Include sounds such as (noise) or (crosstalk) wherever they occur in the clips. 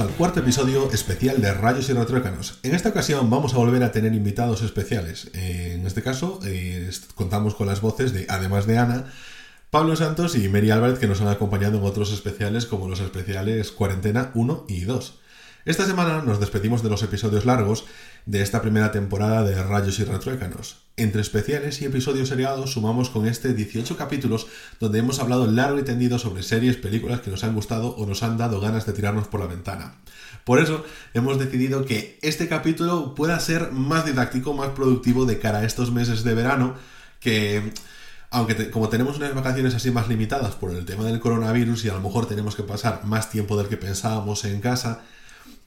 Al cuarto episodio especial de Rayos y Retruécanos. En esta ocasión vamos a volver a tener invitados especiales. En este caso eh, contamos con las voces de, además de Ana, Pablo Santos y Mary Álvarez que nos han acompañado en otros especiales como los especiales Cuarentena 1 y 2. Esta semana nos despedimos de los episodios largos de esta primera temporada de Rayos y Retruécanos. Entre especiales y episodios seriados sumamos con este 18 capítulos donde hemos hablado largo y tendido sobre series, películas que nos han gustado o nos han dado ganas de tirarnos por la ventana. Por eso hemos decidido que este capítulo pueda ser más didáctico, más productivo de cara a estos meses de verano que aunque como tenemos unas vacaciones así más limitadas por el tema del coronavirus y a lo mejor tenemos que pasar más tiempo del que pensábamos en casa,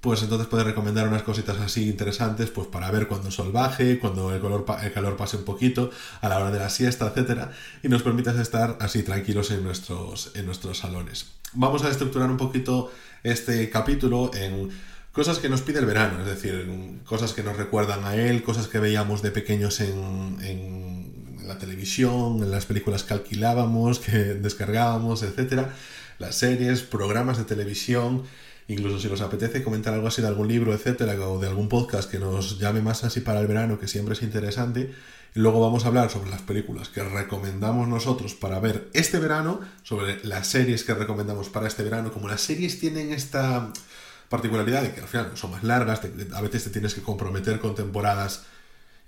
pues entonces puedes recomendar unas cositas así interesantes, pues para ver cuando el sol baje, cuando el, el calor pase un poquito, a la hora de la siesta, etcétera, y nos permitas estar así tranquilos en nuestros, en nuestros salones. Vamos a estructurar un poquito este capítulo en cosas que nos pide el verano, es decir, cosas que nos recuerdan a él, cosas que veíamos de pequeños en, en la televisión, en las películas que alquilábamos, que descargábamos, etcétera, las series, programas de televisión Incluso si os apetece comentar algo así de algún libro, etcétera, o de algún podcast que nos llame más así para el verano, que siempre es interesante. Luego vamos a hablar sobre las películas que recomendamos nosotros para ver este verano, sobre las series que recomendamos para este verano. Como las series tienen esta particularidad de que al final son más largas, a veces te tienes que comprometer con temporadas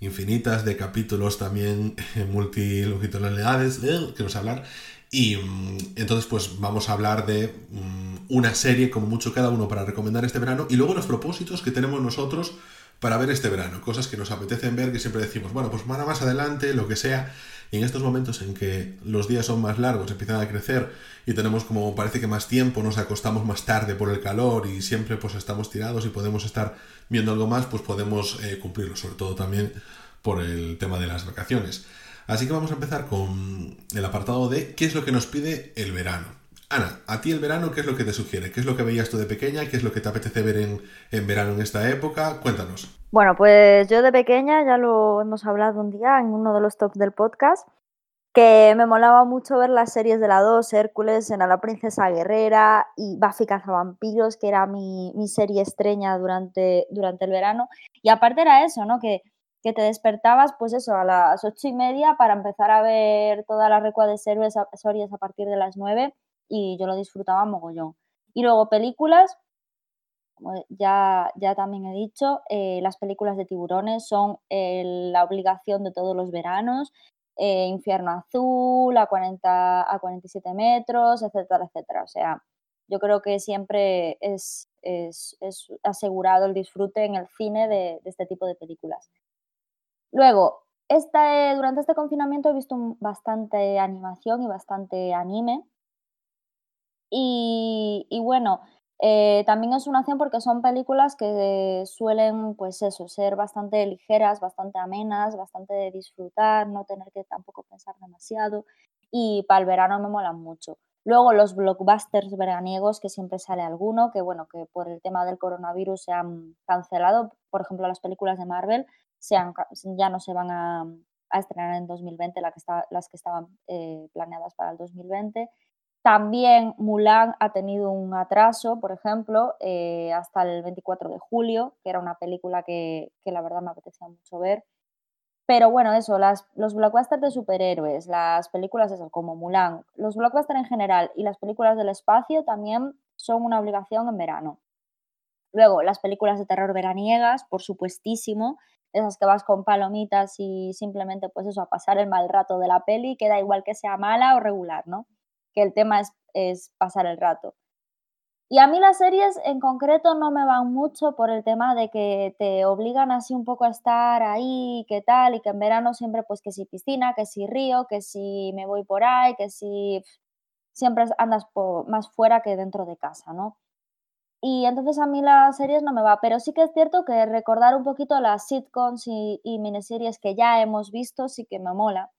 infinitas de capítulos también (laughs) multilongitudinalidades, eh, quiero hablar. Y mm, entonces pues vamos a hablar de mm, una serie como mucho cada uno para recomendar este verano y luego los propósitos que tenemos nosotros para ver este verano, cosas que nos apetecen ver, que siempre decimos, bueno, pues más adelante, lo que sea, y en estos momentos en que los días son más largos, empiezan a crecer y tenemos como parece que más tiempo, nos acostamos más tarde por el calor y siempre pues estamos tirados y podemos estar viendo algo más, pues podemos eh, cumplirlo, sobre todo también por el tema de las vacaciones. Así que vamos a empezar con el apartado de qué es lo que nos pide el verano. Ana, a ti el verano, ¿qué es lo que te sugiere? ¿Qué es lo que veías tú de pequeña? ¿Qué es lo que te apetece ver en, verano en esta época? Cuéntanos. Bueno, pues yo de pequeña, ya lo hemos hablado un día en uno de los tops del podcast, que me molaba mucho ver las series de la 2, Hércules, en la princesa guerrera y Buffy cazavampiros, que era mi, mi serie estrella durante, durante el verano. Y aparte era eso, ¿no? Que que te despertabas, pues eso, a las ocho y media para empezar a ver toda la recua de series a, partir de las nueve y yo lo disfrutaba mogollón. Y luego películas, como ya, ya también he dicho, eh, las películas de tiburones son eh, la obligación de todos los veranos, eh, Infierno Azul, a, 40, a 47 metros, etcétera, etcétera. O sea, yo creo que siempre es, es, asegurado el disfrute en el cine de este tipo de películas. Luego, esta, durante este confinamiento he visto bastante animación y bastante anime. Y, bueno, eh, también es una opción porque son películas que suelen, pues eso, ser bastante ligeras, bastante amenas, bastante de disfrutar, no tener que tampoco pensar demasiado. Y para el verano me molan mucho. Luego los blockbusters veraniegos, que siempre sale alguno, que bueno, que por el tema del coronavirus se han cancelado. Por ejemplo, las películas de Marvel ya no se van a, estrenar en 2020 las que estaban eh, planeadas para el 2020. También Mulan ha tenido un atraso, por ejemplo, eh, hasta el 24 de julio, que era una película que, la verdad me apetecía mucho ver. Pero bueno, eso, las, los blockbusters de superhéroes, las películas eso, como Mulan, los blockbusters en general y las películas del espacio también son una obligación en verano. Luego, las películas de terror veraniegas, por supuestísimo, esas que vas con palomitas y simplemente pues eso, a pasar el mal rato de la peli, que da igual que sea mala o regular, ¿no? Que el tema es, es pasar el rato. Y a mí las series en concreto no me van mucho por el tema de que te obligan así un poco a estar ahí, qué tal, y que en verano siempre pues que si piscina, que si río, que si me voy por ahí, que si siempre andas más fuera que dentro de casa, ¿no? Y entonces a mí las series no me va, pero sí que es cierto que recordar un poquito las sitcoms y, miniseries que ya hemos visto sí que me mola.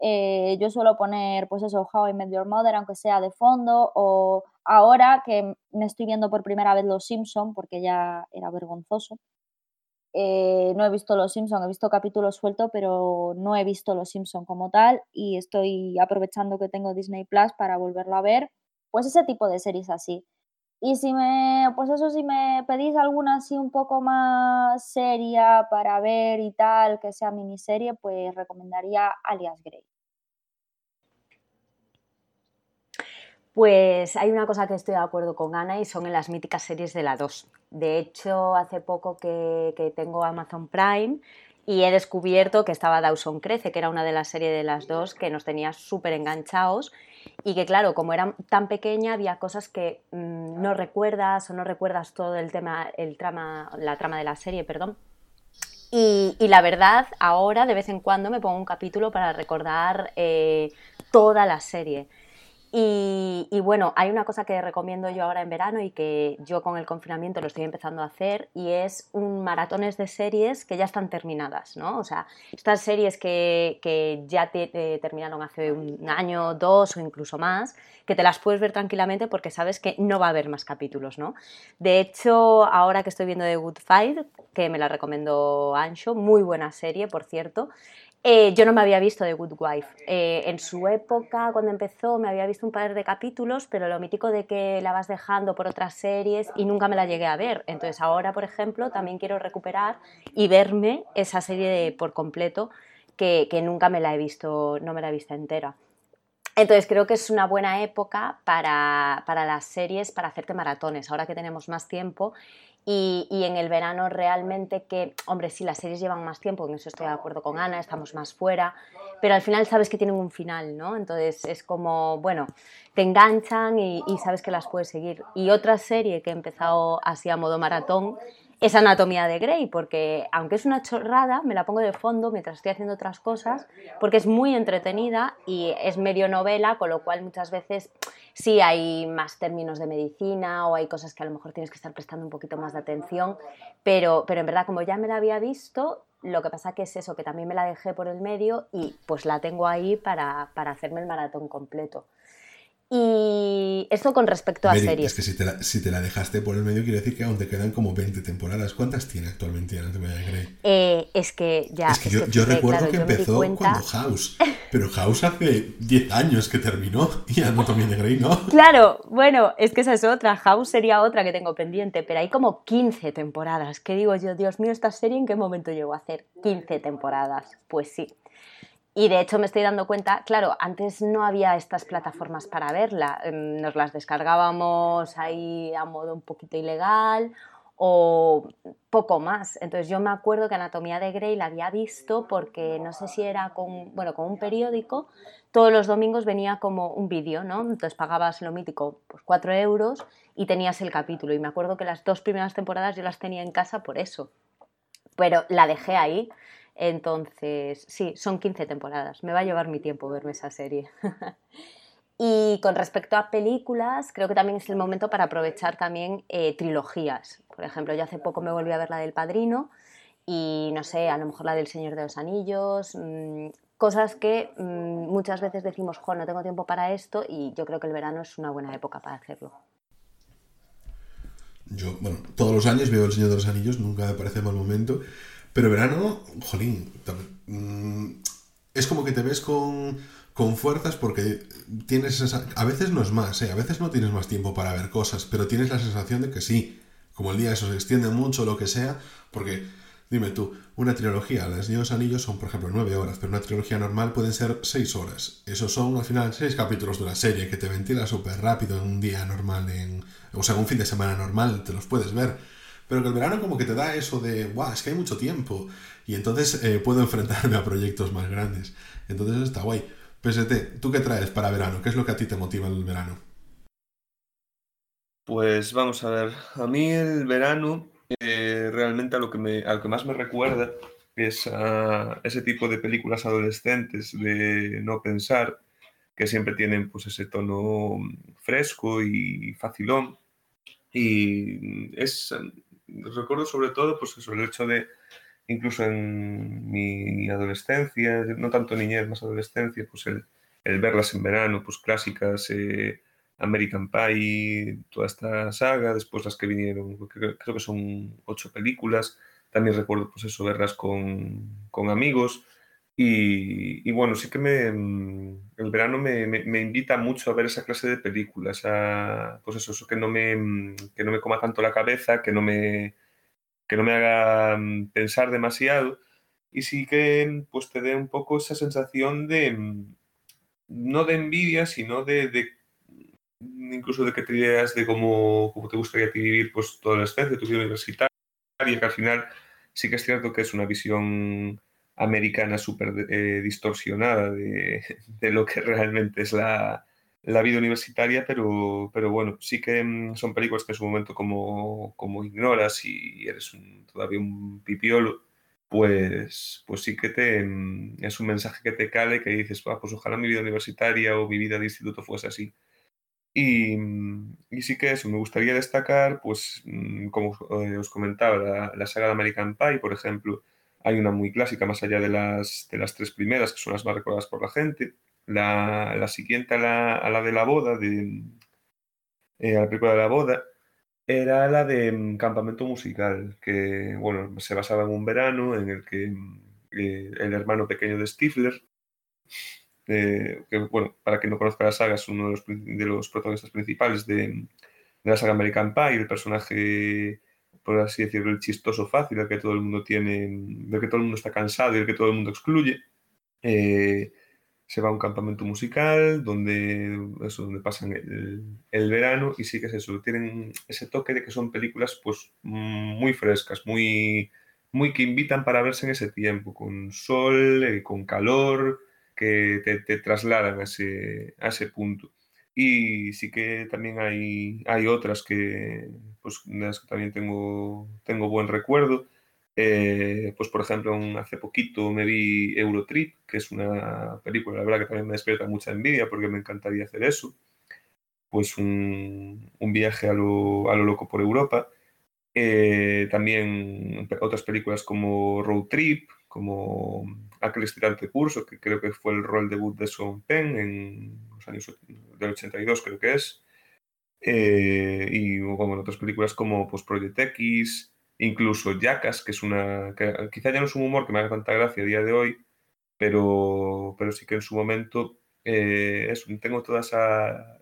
Eh, yo suelo poner, pues eso, How I Met Your Mother, aunque sea de fondo, o ahora que me estoy viendo por primera vez Los Simpson, porque ya era vergonzoso. Eh, no he visto Los Simpson, he visto capítulos sueltos, pero no he visto Los Simpson como tal y estoy aprovechando que tengo Disney Plus para volverlo a ver. Pues ese tipo de series así. Y si me, pues eso, si me pedís alguna así un poco más seria para ver y tal, que sea miniserie, pues recomendaría Alias Grey. Pues hay una cosa que estoy de acuerdo con Ana y son en las míticas series de la 2. De hecho, hace poco que, que tengo Amazon Prime y he descubierto que estaba Dawson Crece, que era una de las series de las dos que nos tenía súper enganchados y que claro, como era tan pequeña había cosas que mm, no recuerdas o no recuerdas todo el tema, el trama, la trama de la serie, perdón. Y, la verdad, ahora de vez en cuando me pongo un capítulo para recordar eh, toda la serie. Y, bueno, hay una cosa que recomiendo yo ahora en verano y que yo con el confinamiento lo estoy empezando a hacer y es un maratones de series que ya están terminadas, ¿no? O sea, estas series que, que ya te, terminaron hace un año, dos o incluso más, que te las puedes ver tranquilamente porque sabes que no va a haber más capítulos, ¿no? De hecho, ahora que estoy viendo The Good Fight, que me la recomendó Ancho, muy buena serie, por cierto, eh, yo no me había visto The Good Wife. Eh, en su época, cuando empezó, me había visto un par de capítulos, pero lo mítico de que la vas dejando por otras series y nunca me la llegué a ver. Entonces ahora, por ejemplo, también quiero recuperar y verme esa serie por completo que, que, nunca me la he visto, no me la he visto entera. Entonces creo que es una buena época para, para las series, para hacerte maratones, ahora que tenemos más tiempo y, en el verano realmente que, hombre, sí, las series llevan más tiempo, en eso estoy de acuerdo con Ana, estamos más fuera, pero al final sabes que tienen un final, ¿no? Entonces es como, bueno, te enganchan y, y sabes que las puedes seguir. Y otra serie que he empezado así a modo maratón es Anatomía de Grey, porque aunque es una chorrada, me la pongo de fondo mientras estoy haciendo otras cosas, porque es muy entretenida y es medio novela, con lo cual muchas veces sí hay más términos de medicina o hay cosas que a lo mejor tienes que estar prestando un poquito más de atención, pero, pero en verdad como ya me la había visto, lo que pasa que es eso, que también me la dejé por el medio y pues la tengo ahí para, para hacerme el maratón completo. Y esto con respecto a series. Es que si te, la, si te, la, dejaste por el medio, quiere decir que aún te quedan como 20 temporadas. ¿Cuántas tiene actualmente Anatomía de Grey? Eh, es que ya. Es que yo, yo recuerdo que empezó cuando House. Pero House hace 10 años que terminó y Anatomía de Grey no. (laughs) Claro, bueno, es que esa es otra. House sería otra que tengo pendiente, pero hay como 15 temporadas. ¿Qué digo yo? Dios mío, ¿esta serie en qué momento llegó a hacer 15 temporadas? Pues sí. Y de hecho me estoy dando cuenta, claro, antes no había estas plataformas para verla, em, nos las descargábamos ahí a modo un poquito ilegal o poco más. Entonces yo me acuerdo que Anatomía de Grey la había visto porque no sé si era con, bueno, con un periódico, todos los domingos venía como un vídeo, ¿no? Entonces pagabas lo mítico, pues cuatro euros y tenías el capítulo. Y me acuerdo que las dos primeras temporadas yo las tenía en casa por eso. Pero la dejé ahí entonces, sí, son 15 temporadas. Me va a llevar mi tiempo verme esa serie. (laughs) y con respecto a películas, creo que también es el momento para aprovechar también eh, trilogías. Por ejemplo, yo hace poco me volví a ver la del Padrino y no sé, a lo mejor la del Señor de los Anillos, mm, cosas que mm, muchas veces decimos, jo, no tengo tiempo para esto y yo creo que el verano es una buena época para hacerlo. Yo, bueno, todos los años veo El Señor de los Anillos, nunca me parece mal momento. Pero verano, jolín, mm, es como que te ves con, con fuerzas porque tienes esa, a veces no es más, ¿eh? a veces no tienes más tiempo para ver cosas, pero tienes la sensación de que sí, como el día eso se extiende mucho, lo que sea, porque dime tú, una trilogía, las Dios Anillos son por ejemplo nueve horas, pero una trilogía normal pueden ser seis horas. Esos son al final seis capítulos de una serie que te ventila súper rápido en un día normal, en, o sea, un fin de semana normal, te los puedes ver pero que el verano como que te da eso de, guau, es que hay mucho tiempo y entonces eh, puedo enfrentarme a proyectos más grandes. Entonces está guay. PST, ¿tú qué traes para verano? ¿Qué es lo que a ti te motiva el verano? Pues vamos a ver, a mí el verano eh, realmente a lo, que me, a lo que más me recuerda es a ese tipo de películas adolescentes de no pensar, que siempre tienen pues ese tono fresco y facilón. Y es recuerdo sobre todo pues eso, el hecho de, incluso en mi adolescencia, no tanto niñez, más adolescencia, pues el, verlas en verano, pues clásicas, eh, American Pie, toda esta saga, después las que vinieron, creo, que son ocho películas, también recuerdo pues eso, verlas con, con amigos, Y, bueno, sí que me, mm, el verano me, me, invita mucho a ver esa clase de películas, a, pues eso, eso que, no me, mm, que no me coma tanto la cabeza, que no me, que no me haga mm, pensar demasiado y sí que pues te dé un poco esa sensación de, no de envidia, sino de, de incluso de que te ideas de cómo, cómo, te gustaría vivir pues toda la estancia, tu vida universitaria, que al final sí que es cierto que es una visión americana súper eh, distorsionada de, (laughs) lo que realmente es la, vida universitaria, pero, pero bueno, sí que mm, son películas que en su momento como, como ignoras y eres todavía un pipiolo, pues, pues sí que te, mm, es un mensaje que te cale, que dices, pues ojalá mi vida universitaria o mi vida de instituto fuese así. Y, mm, sí que eso, me gustaría destacar, pues, como eh, os comentaba, la, la saga de American Pie, por ejemplo, hay una muy clásica, más allá de las, de las tres primeras, que son las más recordadas por la gente. La, la siguiente a la, a la, de la boda, de, eh, la película de la boda, era la de mm, Campamento Musical, que bueno, se basaba en un verano en el que eh, el hermano pequeño de Stifler, eh, que bueno, para quien no conozca la saga, es uno de los, de los protagonistas principales de, de, la saga American Pie, el personaje por así decirlo, el chistoso fácil, el que todo el mundo tiene, del que todo el mundo está cansado y el que todo el mundo excluye. Eh, se va a un campamento musical donde, eso, donde pasan el, verano y sí que es eso, tienen ese toque de que son películas pues muy frescas, muy, muy que invitan para verse en ese tiempo, con sol, eh, con calor, que te, te trasladan a ese, a ese punto. Y sí que también hay, hay otras que, pues, las que también tengo, tengo buen recuerdo. Eh, pues por ejemplo, hace poquito me vi Eurotrip, que es una película, la verdad que también me despierta mucha envidia porque me encantaría hacer eso. Pues un, un viaje a lo, a lo, loco por Europa. Eh, también otras películas como Road Trip, como aquel estirante curso, que creo que fue el rol debut de Sean Penn en años del 82, creo que es. Eh, y bueno, otras películas como pues, Project X, incluso Jackass, que es una. que quizá ya no es un humor que me haga tanta gracia a día de hoy, pero, pero sí que en su momento eh, tengo todo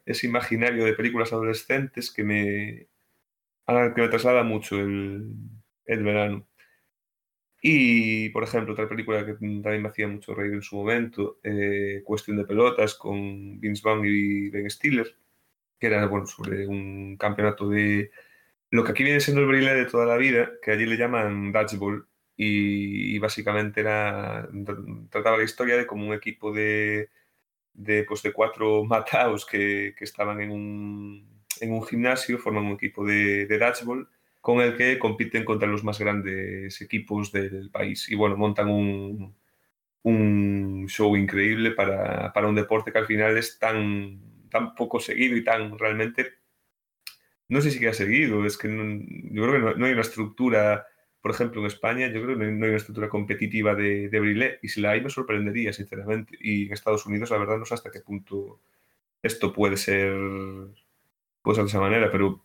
ese imaginario de películas adolescentes que me, que me traslada mucho el, el verano. Y, por ejemplo, otra película que también me hacía mucho reír en su momento, eh, Cuestión de Pelotas, con Vince Vaughn y Ben Stiller, que era bueno, sobre un campeonato de lo que aquí viene siendo el brilé de toda la vida, que allí le llaman Dodgeball, y, y básicamente era, trataba la historia de como un equipo de, de, pues de cuatro mataos que, que estaban en un, en un gimnasio, forman un equipo de, de Dodgeball, con el que compiten contra los más grandes equipos del país. Y bueno, montan un, un show increíble para, para, un deporte que al final es tan, tan poco seguido y tan realmente... No sé si queda seguido, es que yo creo que no, hay una estructura, por ejemplo, en España, yo creo que no hay una estructura competitiva de, de y si la hay me sorprendería, sinceramente. Y en Estados Unidos, la verdad, no sé hasta qué punto esto puede ser pues de esa manera, pero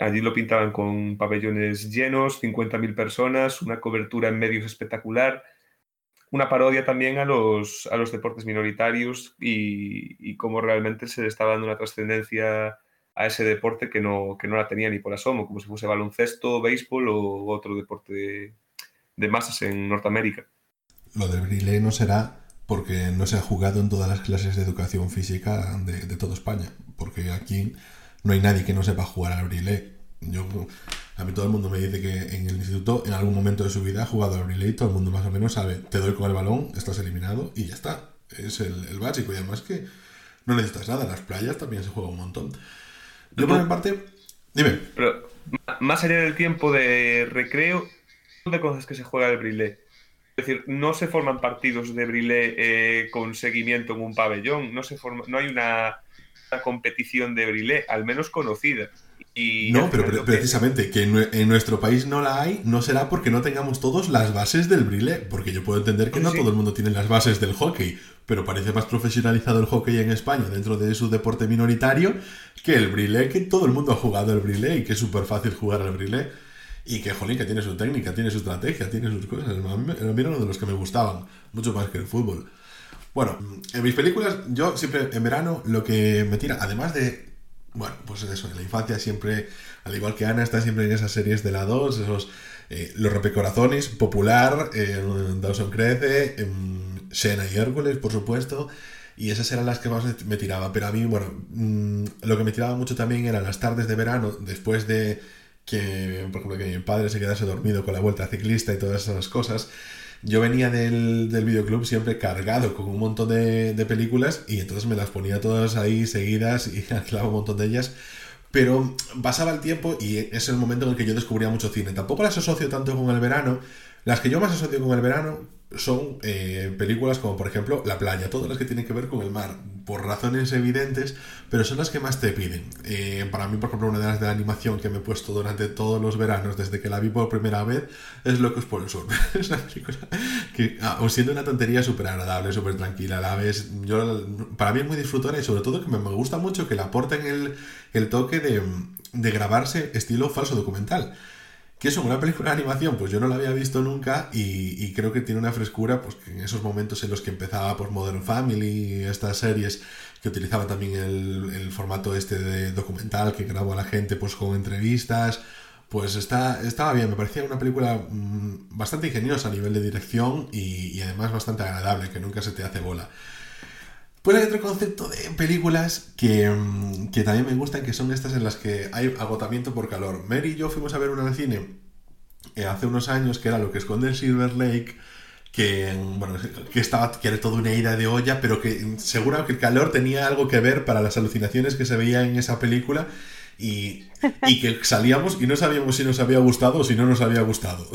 Allí lo pintaban con pabellones llenos, 50.000 personas, una cobertura en medios espectacular, una parodia también a los, a los deportes minoritarios y, cómo realmente se le estaba dando una trascendencia a ese deporte que no, que no la tenía ni por asomo, como si fuese baloncesto, béisbol o otro deporte de, masas en Norteamérica. Lo del brilé no será porque no se ha jugado en todas las clases de educación física de, de toda España, porque aquí no hay nadie que no sepa jugar al brilé. Yo, a mí todo el mundo me dice que en el instituto, en algún momento de su vida, ha jugado al brilé y todo el mundo más o menos sabe, te doy con el balón, estás eliminado y ya está. Es el, básico y además que no necesitas nada. En las playas también se juega un montón. Yo por mi parte, dime. Pero más allá del tiempo de recreo, ¿dónde conoces que se juega el brilé? Es decir, no se forman partidos de brilé eh, con seguimiento en un pabellón, no, se forma, no hay una competición de brilé, al menos conocida. Y no, pero precisamente que en nuestro país no la hay, no será porque no tengamos todos las bases del brilé, porque yo puedo entender que pues no todo el mundo tiene las bases del hockey, pero parece más profesionalizado el hockey en España dentro de su deporte minoritario que el brilé, que todo el mundo ha jugado el brilé y que es súper fácil jugar al brilé. y que, jolín, que tiene su técnica, tiene su estrategia, tiene sus cosas. A mí era uno de los que me gustaban, mucho más que el fútbol. Bueno, en mis películas, yo siempre en verano lo que me tira, además de bueno, pues eso, en la infancia siempre, al igual que Ana, está siempre en esas series de la 2, esos eh, Los Rompecorazones, Popular, eh, Dawson Crece, eh, Shena y Hércules, por supuesto, y esas eran las que más me tiraba. Pero a mí, bueno, mm, lo que me tiraba mucho también eran las tardes de verano, después de que, por ejemplo, que mi padre se quedase dormido con la vuelta ciclista y todas esas cosas. Yo venía del, del videoclub siempre cargado con un montón de, de, películas y entonces me las ponía todas ahí seguidas y (laughs) alquilaba un montón de ellas. Pero pasaba el tiempo y es el momento en el que yo descubría mucho cine. Tampoco las asocio tanto con el verano. Las que yo más asocio con el verano son eh, películas como por ejemplo La playa, todas las que tienen que ver con el mar, por razones evidentes, pero son las que más te piden. Eh, para mí, por ejemplo, una de las de animación que me he puesto durante todos los veranos, desde que la vi por primera vez, es Locos por el Sur. (laughs) es una película que, ah, siendo una tontería súper agradable, súper tranquila, la vez, yo, para mí es muy disfrutora y sobre todo que me, me gusta mucho que le aporten el, el toque de, de grabarse estilo falso documental. ¿Qué es una película de animación? Pues yo no la había visto nunca y, creo que tiene una frescura pues, en esos momentos en los que empezaba por Modern Family, estas series que utilizaban también el, formato este de documental que grabó a la gente pues con entrevistas, pues está, estaba bien, me parecía una película mm, bastante ingeniosa a nivel de dirección y además bastante agradable, que nunca se te hace bola. Pues hay otro concepto de películas mm, que, también me gustan, que son estas en las que hay agotamiento por calor. Mary y yo fuimos a ver una en el cine eh, hace unos años, que era lo que esconde el Silver Lake, que, mm, bueno, que, estaba, que era toda una ida de olla, pero que mm, seguro que el calor tenía algo que ver para las alucinaciones que se veían en esa película. Y, y que salíamos y no sabíamos si nos había gustado o si no nos había gustado.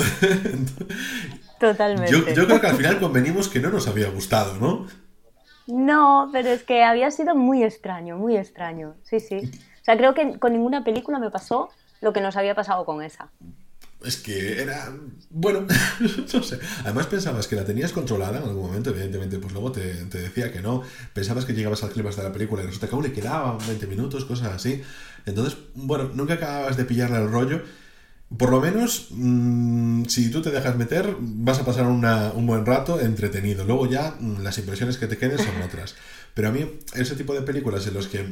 (laughs) Totalmente. Yo, yo creo que al final convenimos que no nos había gustado, ¿no? No, pero es que había sido muy extraño, muy extraño. Sí, sí. O sea, creo que con ninguna película me pasó lo que nos había pasado con esa. Es que era. Bueno, (laughs) no sé. Además pensabas que la tenías controlada en algún momento, evidentemente, pues luego te, decía que no. Pensabas que llegabas al clima de la película y resulta que aún le quedaban 20 minutos, cosas así. Entonces, bueno, nunca acababas de pillarle el rollo por lo menos, mm, si tú te dejas meter, vas a pasar un buen rato entretenido. Luego ya mm, las impresiones que te queden son otras. Pero a mí, ese tipo de películas en los que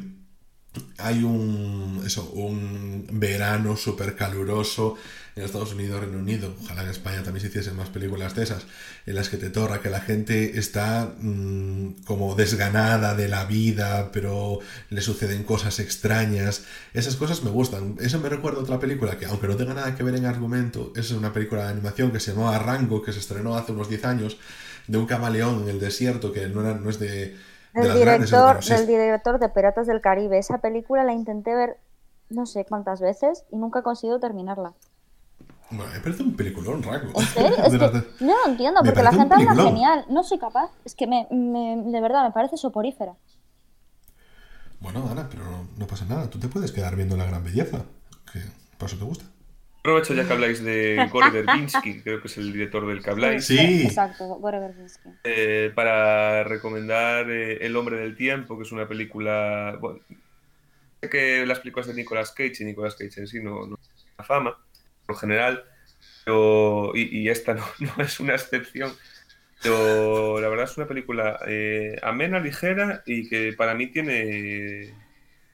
hay un, eso, un verano súper caluroso en Estados Unidos, Reino Unido, ojalá en España también se hiciesen más películas de esas, en las que te torra que la gente está mm, como desganada de la vida, pero le suceden cosas extrañas. Esas cosas me gustan. Eso me recuerda a otra película que, aunque no tenga nada que ver en argumento, es una película de animación que se llamaba Rango, que se estrenó hace unos 10 años, de un camaleón en el desierto, que no, era, no es de el director, del director de Piratas del Caribe. Esa película la intenté ver no sé cuántas veces y nunca he conseguido terminarla. Bueno, me parece un peliculón, Rango. (laughs) no lo entiendo, porque la gente habla genial. No soy capaz. Es que me, de verdad me parece soporífera. Bueno, Ana, pero no, pasa nada. Tú te puedes quedar viendo la gran belleza. Que por eso te gusta. Aprovecho ya que habláis de (laughs) Gore Verbinski, creo que es el director del que habláis. Sí, exacto, Gore Verbinski. Eh, para recomendar eh, El hombre del tiempo, que es una película. Bueno, sé que las películas de Nicolas Cage y Nicolas Cage en sí no, no la fama, por lo general, pero, y, esta no, (laughs) no, es una excepción. Pero la verdad es una película eh, amena, ligera y que para mí tiene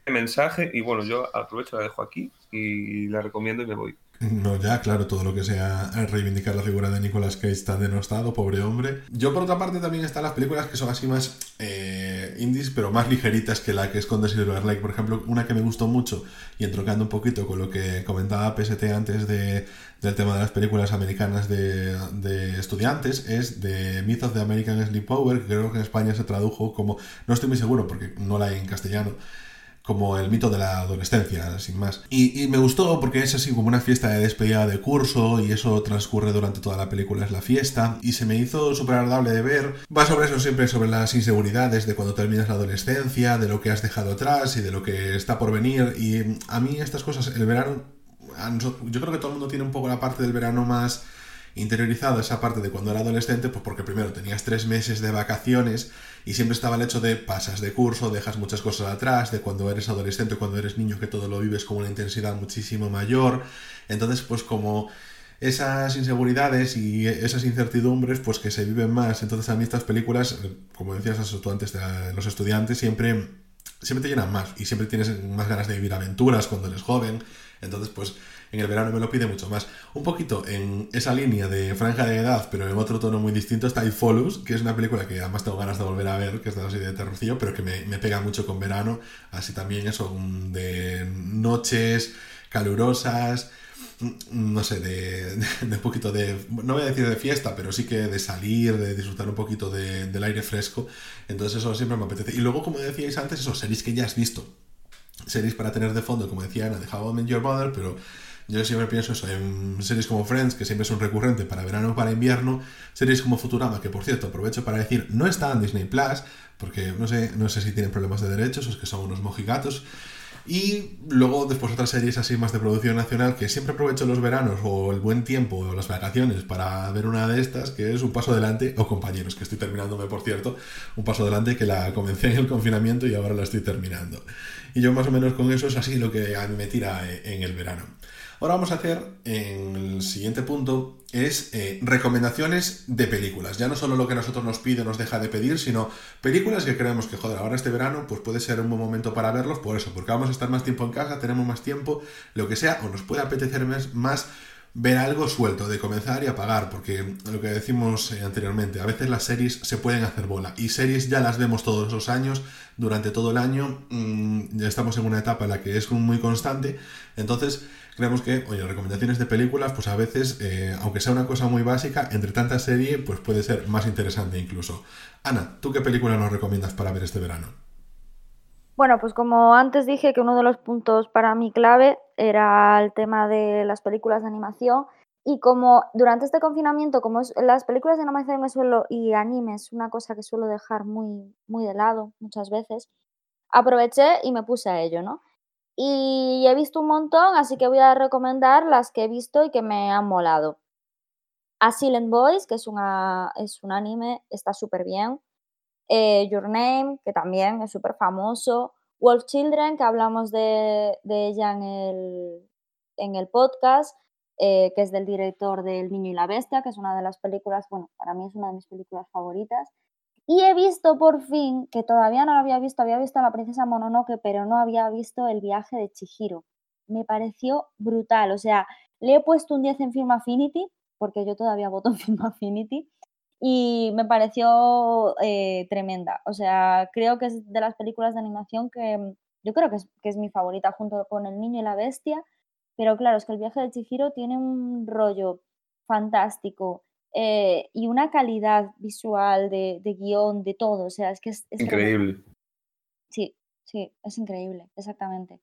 mensaje. Y bueno, yo aprovecho, la dejo aquí y la recomiendo y me voy. No, ya, claro, todo lo que sea reivindicar la figura de Nicolas Cage está denostado, pobre hombre. Yo, por otra parte, también están las películas que son así más eh, indies, pero más ligeritas que la que esconde Silver Lake. Por ejemplo, una que me gustó mucho, y entrocando un poquito con lo que comentaba PST antes de, del tema de las películas americanas de, de estudiantes, es de Myth of the American Sleepover, que creo que en España se tradujo como, no estoy muy seguro porque no la hay en castellano, como el mito de la adolescencia, sin más. Y, me gustó porque es así como una fiesta de despedida de curso y eso transcurre durante toda la película, es la fiesta, y se me hizo súper agradable de ver. Va sobre eso siempre, sobre las inseguridades de cuando terminas la adolescencia, de lo que has dejado atrás y de lo que está por venir. Y a mí estas cosas, el verano, yo creo que todo el mundo tiene un poco la parte del verano más interiorizado esa parte de cuando era adolescente, pues porque primero tenías tres meses de vacaciones y siempre estaba el hecho de pasas de curso, dejas muchas cosas atrás, de cuando eres adolescente, cuando eres niño, que todo lo vives con una intensidad muchísimo mayor, Entonces, pues como esas inseguridades y esas incertidumbres, pues que se viven más. Entonces a mí estas películas, como decías tú antes, de los estudiantes, siempre, siempre te llenan más y siempre tienes más ganas de vivir aventuras cuando eres joven. Entonces, pues en el verano me lo pide mucho más. Un poquito en esa línea de franja de edad, pero en otro tono muy distinto, está I Follows, que es una película que además tengo ganas de volver a ver, que es así de terrorcillo, pero que me, pega mucho con verano. Así también eso, de noches calurosas, no sé, de, (laughs) de, un poquito de, no voy a decir de fiesta, pero sí que de salir, de disfrutar un poquito del aire fresco. Entonces eso siempre me apetece. Y luego, como decíais antes, esos series que ya has visto. Series para tener de fondo, como decía Ana, de How I Met Your Mother, pero yo siempre pienso eso, en series como Friends, que siempre son recurrentes para verano o para invierno, series como Futurama, que por cierto aprovecho para decir, no está en Disney Plus, porque no sé, no sé si tienen problemas de derechos o es que son unos mojigatos. Y luego después otras series así más de producción nacional que siempre aprovecho los veranos o el buen tiempo o las vacaciones para ver una de estas que es Un Paso Adelante, o Compañeros, que estoy terminándome por cierto, Un Paso Adelante que la comencé en el confinamiento y ahora la estoy terminando. Y yo más o menos con eso es así lo que me tira en el verano. Ahora vamos a hacer en el siguiente punto es eh, recomendaciones de películas. Ya no solo lo que nosotros nos pide nos deja de pedir, sino películas que creemos que, joder, ahora este verano pues puede ser un buen momento para verlos, por eso, porque vamos a estar más tiempo en casa, tenemos más tiempo, lo que sea, o nos puede apetecer más, ver algo suelto, de comenzar y apagar, porque lo que decimos eh, anteriormente, a veces las series se pueden hacer bola, y series ya las vemos todos los años, durante todo el año, mm, ya estamos en una etapa en la que es muy constante, entonces creemos que, oye, recomendaciones de películas, pues a veces, eh, aunque sea una cosa muy básica, entre tanta serie, pues puede ser más interesante incluso. Ana, ¿tú qué película nos recomiendas para ver este verano? Bueno, pues como antes dije que uno de los puntos para mí clave era el tema de las películas de animación y como durante este confinamiento, como las películas de animación me suelo, y anime es una cosa que suelo dejar muy, muy de lado muchas veces, aproveché y me puse a ello, ¿no? Y he visto un montón, así que voy a recomendar las que he visto y que me han molado. A Silent Boys, que es, una, es un anime, está súper bien. Eh, Your Name, que también es súper famoso. Wolf Children, que hablamos de, ella en el, en el podcast, eh, que es del director del Niño y la Bestia, que es una de las películas, bueno, para mí es una de mis películas favoritas. Y he visto por fin, que todavía no lo había visto, había visto a la princesa Mononoke, pero no había visto el viaje de Chihiro. Me pareció brutal, o sea, le he puesto un 10 en Film Affinity, porque yo todavía voto en Film Affinity, y me pareció eh, tremenda. O sea, creo que es de las películas de animación que yo creo que es, que es mi favorita junto con El Niño y la Bestia, pero claro, es que el viaje de Chihiro tiene un rollo fantástico, eh, y una calidad visual de, guion, de todo. O sea, es que es... increíble. Sí, sí, es increíble, exactamente.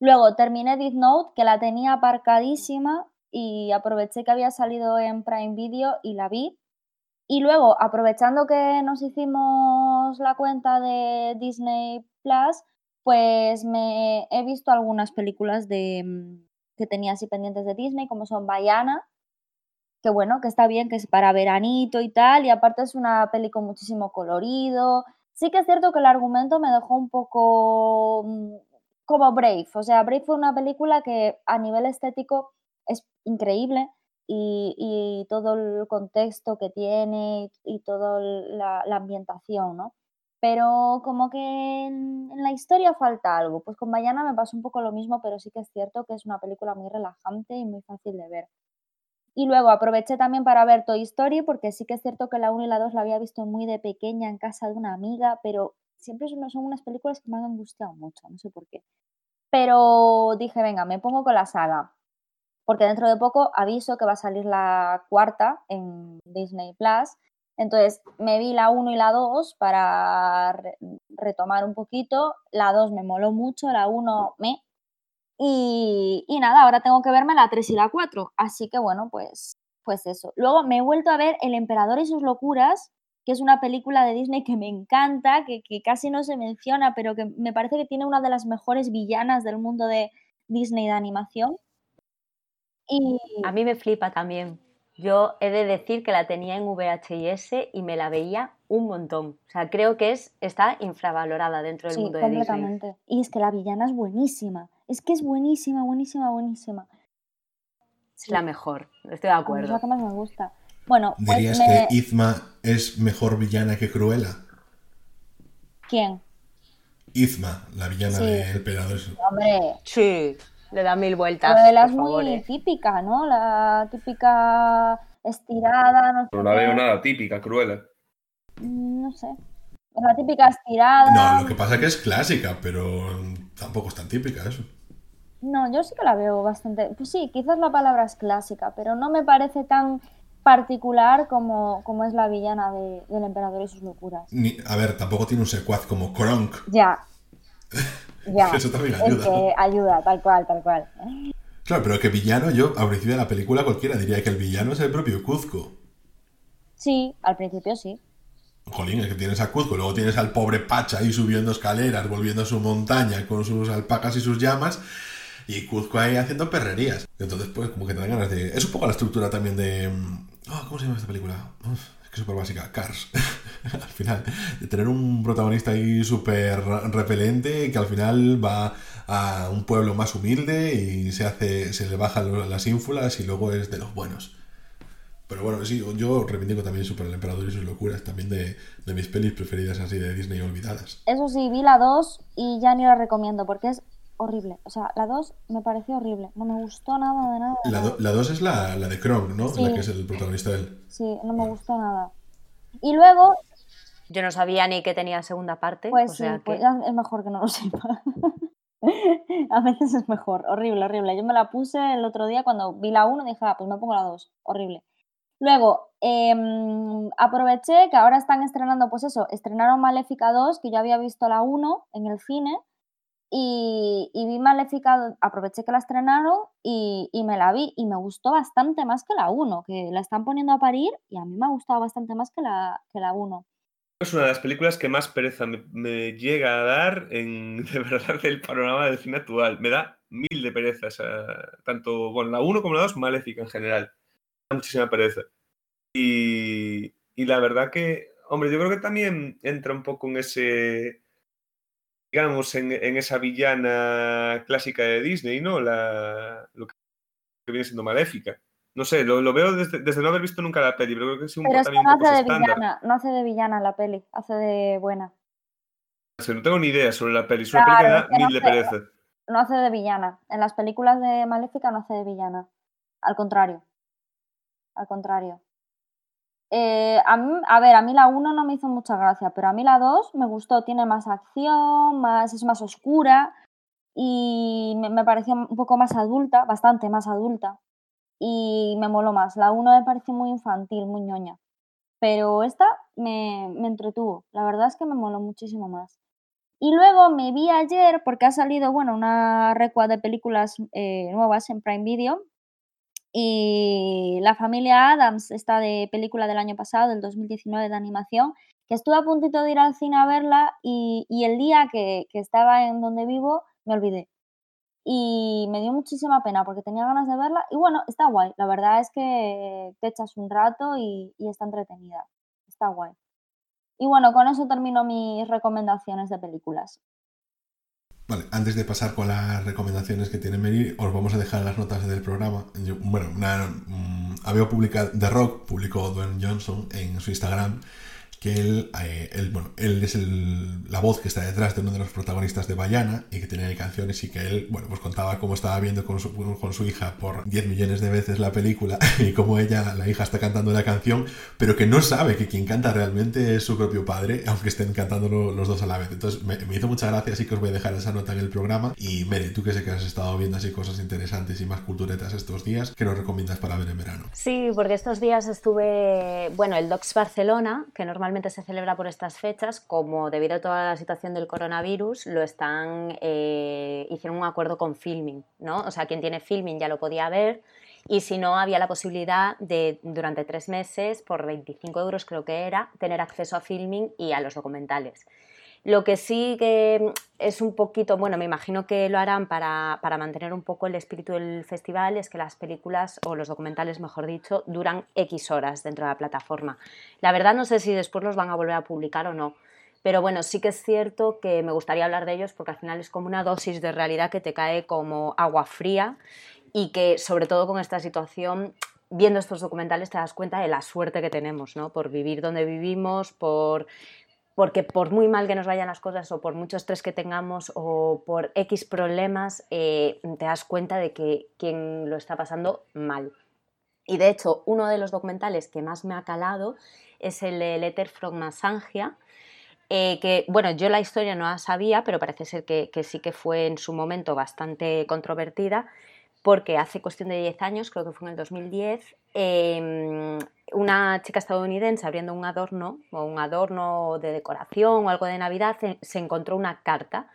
Luego terminé Death Note, que la tenía aparcadísima y aproveché que había salido en Prime Video y la vi. Y luego, aprovechando que nos hicimos la cuenta de Disney Plus, pues me he visto algunas películas de, mm, que tenía así pendientes de Disney, como son Bayana, que bueno, que está bien, que es para veranito y tal, y aparte es una peli con muchísimo colorido. Sí que es cierto que el argumento me dejó un poco mm, como Brave, o sea, Brave fue una película que a nivel estético es increíble y, todo el contexto que tiene y, toda la, ambientación, ¿no? Pero como que en, la historia falta algo. Pues con Bayana me pasó un poco lo mismo, pero sí que es cierto que es una película muy relajante y muy fácil de ver. Y luego aproveché también para ver Toy Story, porque sí que es cierto que la 1 y la 2 la había visto muy de pequeña en casa de una amiga, pero siempre son, unas películas que me han gustado mucho, no sé por qué. Pero dije, venga, me pongo con la saga, porque dentro de poco aviso que va a salir la cuarta en Disney Plus. Entonces me vi la 1 y la 2 para retomar un poquito. La 2 me moló mucho, la 1 me, y, nada, ahora tengo que verme la 3 y la 4. Así que bueno, pues, pues eso. Luego me he vuelto a ver El Emperador y sus locuras, que es una película de Disney que me encanta, que, casi no se menciona, pero que me parece que tiene una de las mejores villanas del mundo de Disney de animación. Y... A mí me flipa también. Yo he de decir que la tenía en VHS y me la veía un montón. O sea, creo que es, está infravalorada dentro del mundo de completamente. Y es que la villana es buenísima. Es que es buenísima, buenísima, buenísima. es la mejor, estoy de acuerdo. Es la que más me gusta. Bueno, pues ¿Dirías que Izma es mejor villana que Cruella? ¿Quién? Izma, la villana de El Emperador. Hombre. Sí, le da mil vueltas. Cruella es muy eh. típica, ¿no? La típica estirada. No, no la veo nada típica, Cruella. Mm, no sé. La típica estirada. No, lo que pasa es que es clásica, pero tampoco es tan típica eso. No, yo sí que la veo bastante. Pues sí, quizás la palabra es clásica, pero no me parece tan particular como, como es la villana de, del emperador y sus locuras. a ver, tampoco tiene un secuaz como Kronk. Ya. (laughs) Ya. Eso también ayuda. Es que ayuda, tal cual, tal cual. Claro, pero que villano, yo a principio de la película cualquiera diría que el villano es el propio Cuzco. Sí, al principio sí. Jolín, es que tienes a Cuzco, luego tienes al pobre Pacha ahí subiendo escaleras, volviendo a su montaña con sus alpacas y sus llamas, y Cuzco ahí haciendo perrerías. Entonces, pues, como que te dan ganas de. Es un poco la estructura también de. Oh, ¿Cómo se llama esta película? es que súper básica. Cars. (laughs) al final, de tener un protagonista ahí súper repelente que al final va a un pueblo más humilde y se hace se le bajan las ínfulas y luego es de los buenos. Pero bueno, sí, yo reivindico también Super el Emperador y sus locuras, también de, de, mis pelis preferidas así de Disney olvidadas. Eso sí, vi la 2 y ya ni la recomiendo porque es horrible. O sea, la 2 me pareció horrible. No me gustó nada de nada. La 2 es la, la, de Kronk, ¿no? La que es el protagonista de él. Sí, no me gustó nada. Y luego... Yo no sabía ni que tenía segunda parte. Pues sí, pues es mejor que no lo sepa. (laughs) a veces es mejor. Horrible, horrible. Yo me la puse el otro día cuando vi la 1 dije, ah, pues me pongo la 2. Horrible. Luego, em, aproveché que ahora están estrenando, pues eso, estrenaron Maléfica 2, que yo había visto la 1 en el cine, y, vi Maléfica, aproveché que la estrenaron y, me la vi y me gustó bastante más que la 1, que la están poniendo a parir y a mí me ha gustado bastante más que la, que la 1. Es una de las películas que más pereza me, llega a dar en, (laughs) de verdad, el panorama del cine actual. Me da mil de pereza, tanto, bueno, la 1 como la 2, Maléfica en general muchísima pereza. Y, la verdad que, hombre, yo creo que también entra un poco en ese, digamos, en, esa villana clásica de Disney, ¿no? La, lo que viene siendo maléfica. No sé, lo, veo desde, no haber visto nunca la peli, pero creo que es un, pero también no hace de villana, no hace de villana la peli, hace de buena. no tengo ni idea sobre la peli, es una peli que da mil de pereza. No hace de villana. En las películas de Maléfica no hace de villana. Al contrario al contrario. Eh, a, ver, a mí la 1 no me hizo mucha gracia, pero a mí la 2 me gustó, tiene más acción, más, es más oscura y me, pareció un poco más adulta, bastante más adulta y me moló más. La 1 me pareció muy infantil, muy ñoña, pero esta me, entretuvo, la verdad es que me moló muchísimo más. Y luego me vi ayer, porque ha salido, bueno, una recua de películas eh, nuevas en Prime Video, y La familia Adams, esta de película del año pasado, del 2019 de animación, que estuve a puntito de ir al cine a verla y, el día que, estaba en donde vivo me olvidé. Y me dio muchísima pena porque tenía ganas de verla y bueno, está guay. La verdad es que te echas un rato y, y está entretenida. Está guay. Y bueno, con eso termino mis recomendaciones de películas. Vale, antes de pasar con las recomendaciones que tiene Mary, os vamos a dejar las notas del programa. bueno, mm, había publicado, The Rock publicó Dwayne Johnson en su Instagram que él, eh, bueno, él es la voz que está detrás de uno de los protagonistas de Bayana y que tenía canciones y que él, bueno, pues contaba cómo estaba viendo con su, con su hija por 10 millones de veces la película (laughs) y cómo ella, la hija, está cantando la canción, pero que no sabe que quien canta realmente es su propio padre, aunque estén cantando los dos a la vez. Entonces me, hizo mucha gracia, así que os voy a dejar esa nota en el programa. Y Mere, tú que sé que has estado viendo así cosas interesantes y más culturetas estos días, ¿qué nos recomiendas para ver en verano? Sí, porque estos días estuve, bueno, el Docs Barcelona, que normalmente se celebra por estas fechas, como debido a toda la situación del coronavirus, lo están, eh, hicieron un acuerdo con Filming, ¿no? O sea, quien tiene Filming ya lo podía ver y si no, había la posibilidad de, durante tres meses, por 25 euros creo que era, tener acceso a Filming y a los documentales. Lo que sí que es un poquito, bueno, me imagino que lo harán para, mantener un poco el espíritu del festival, es que las películas, o los documentales, mejor dicho, duran X horas dentro de la plataforma. La verdad no sé si después los van a volver a publicar o no, pero bueno, sí que es cierto que me gustaría hablar de ellos porque al final es como una dosis de realidad que te cae como agua fría y que sobre todo con esta situación viendo estos documentales te das cuenta de la suerte que tenemos, ¿no? Por vivir donde vivimos, por porque por muy mal que nos vayan las cosas o por mucho estrés que tengamos o por X problemas, eh, te das cuenta de que quien lo está pasando mal. Y de hecho, uno de los documentales que más me ha calado es el de Letter from Masangia, eh, que, bueno, yo la historia no la sabía, pero parece ser que, sí que fue en su momento bastante controvertida porque hace cuestión de 10 años, creo que fue en el 2010, em, una chica estadounidense abriendo un adorno o un adorno de decoración o algo de Navidad se, encontró una carta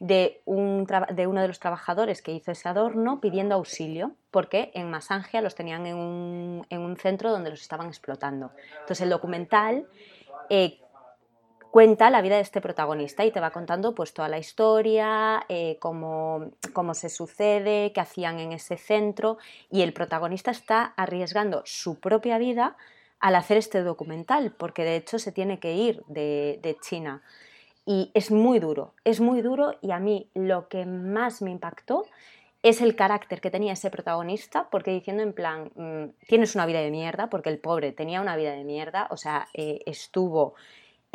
de, un de, uno de los trabajadores que hizo ese adorno pidiendo auxilio porque en Masangia los tenían en un, en un centro donde los estaban explotando. Entonces el documental eh, cuenta la vida de este protagonista y te va contando pues toda la historia, eh, cómo, cómo, se sucede, qué hacían en ese centro y el protagonista está arriesgando su propia vida al hacer este documental porque de hecho se tiene que ir de, China. Y es muy duro, es muy duro y a mí lo que más me impactó es el carácter que tenía ese protagonista, porque diciendo en plan, mm, tienes una vida de mierda, porque el pobre tenía una vida de mierda, o sea, eh, estuvo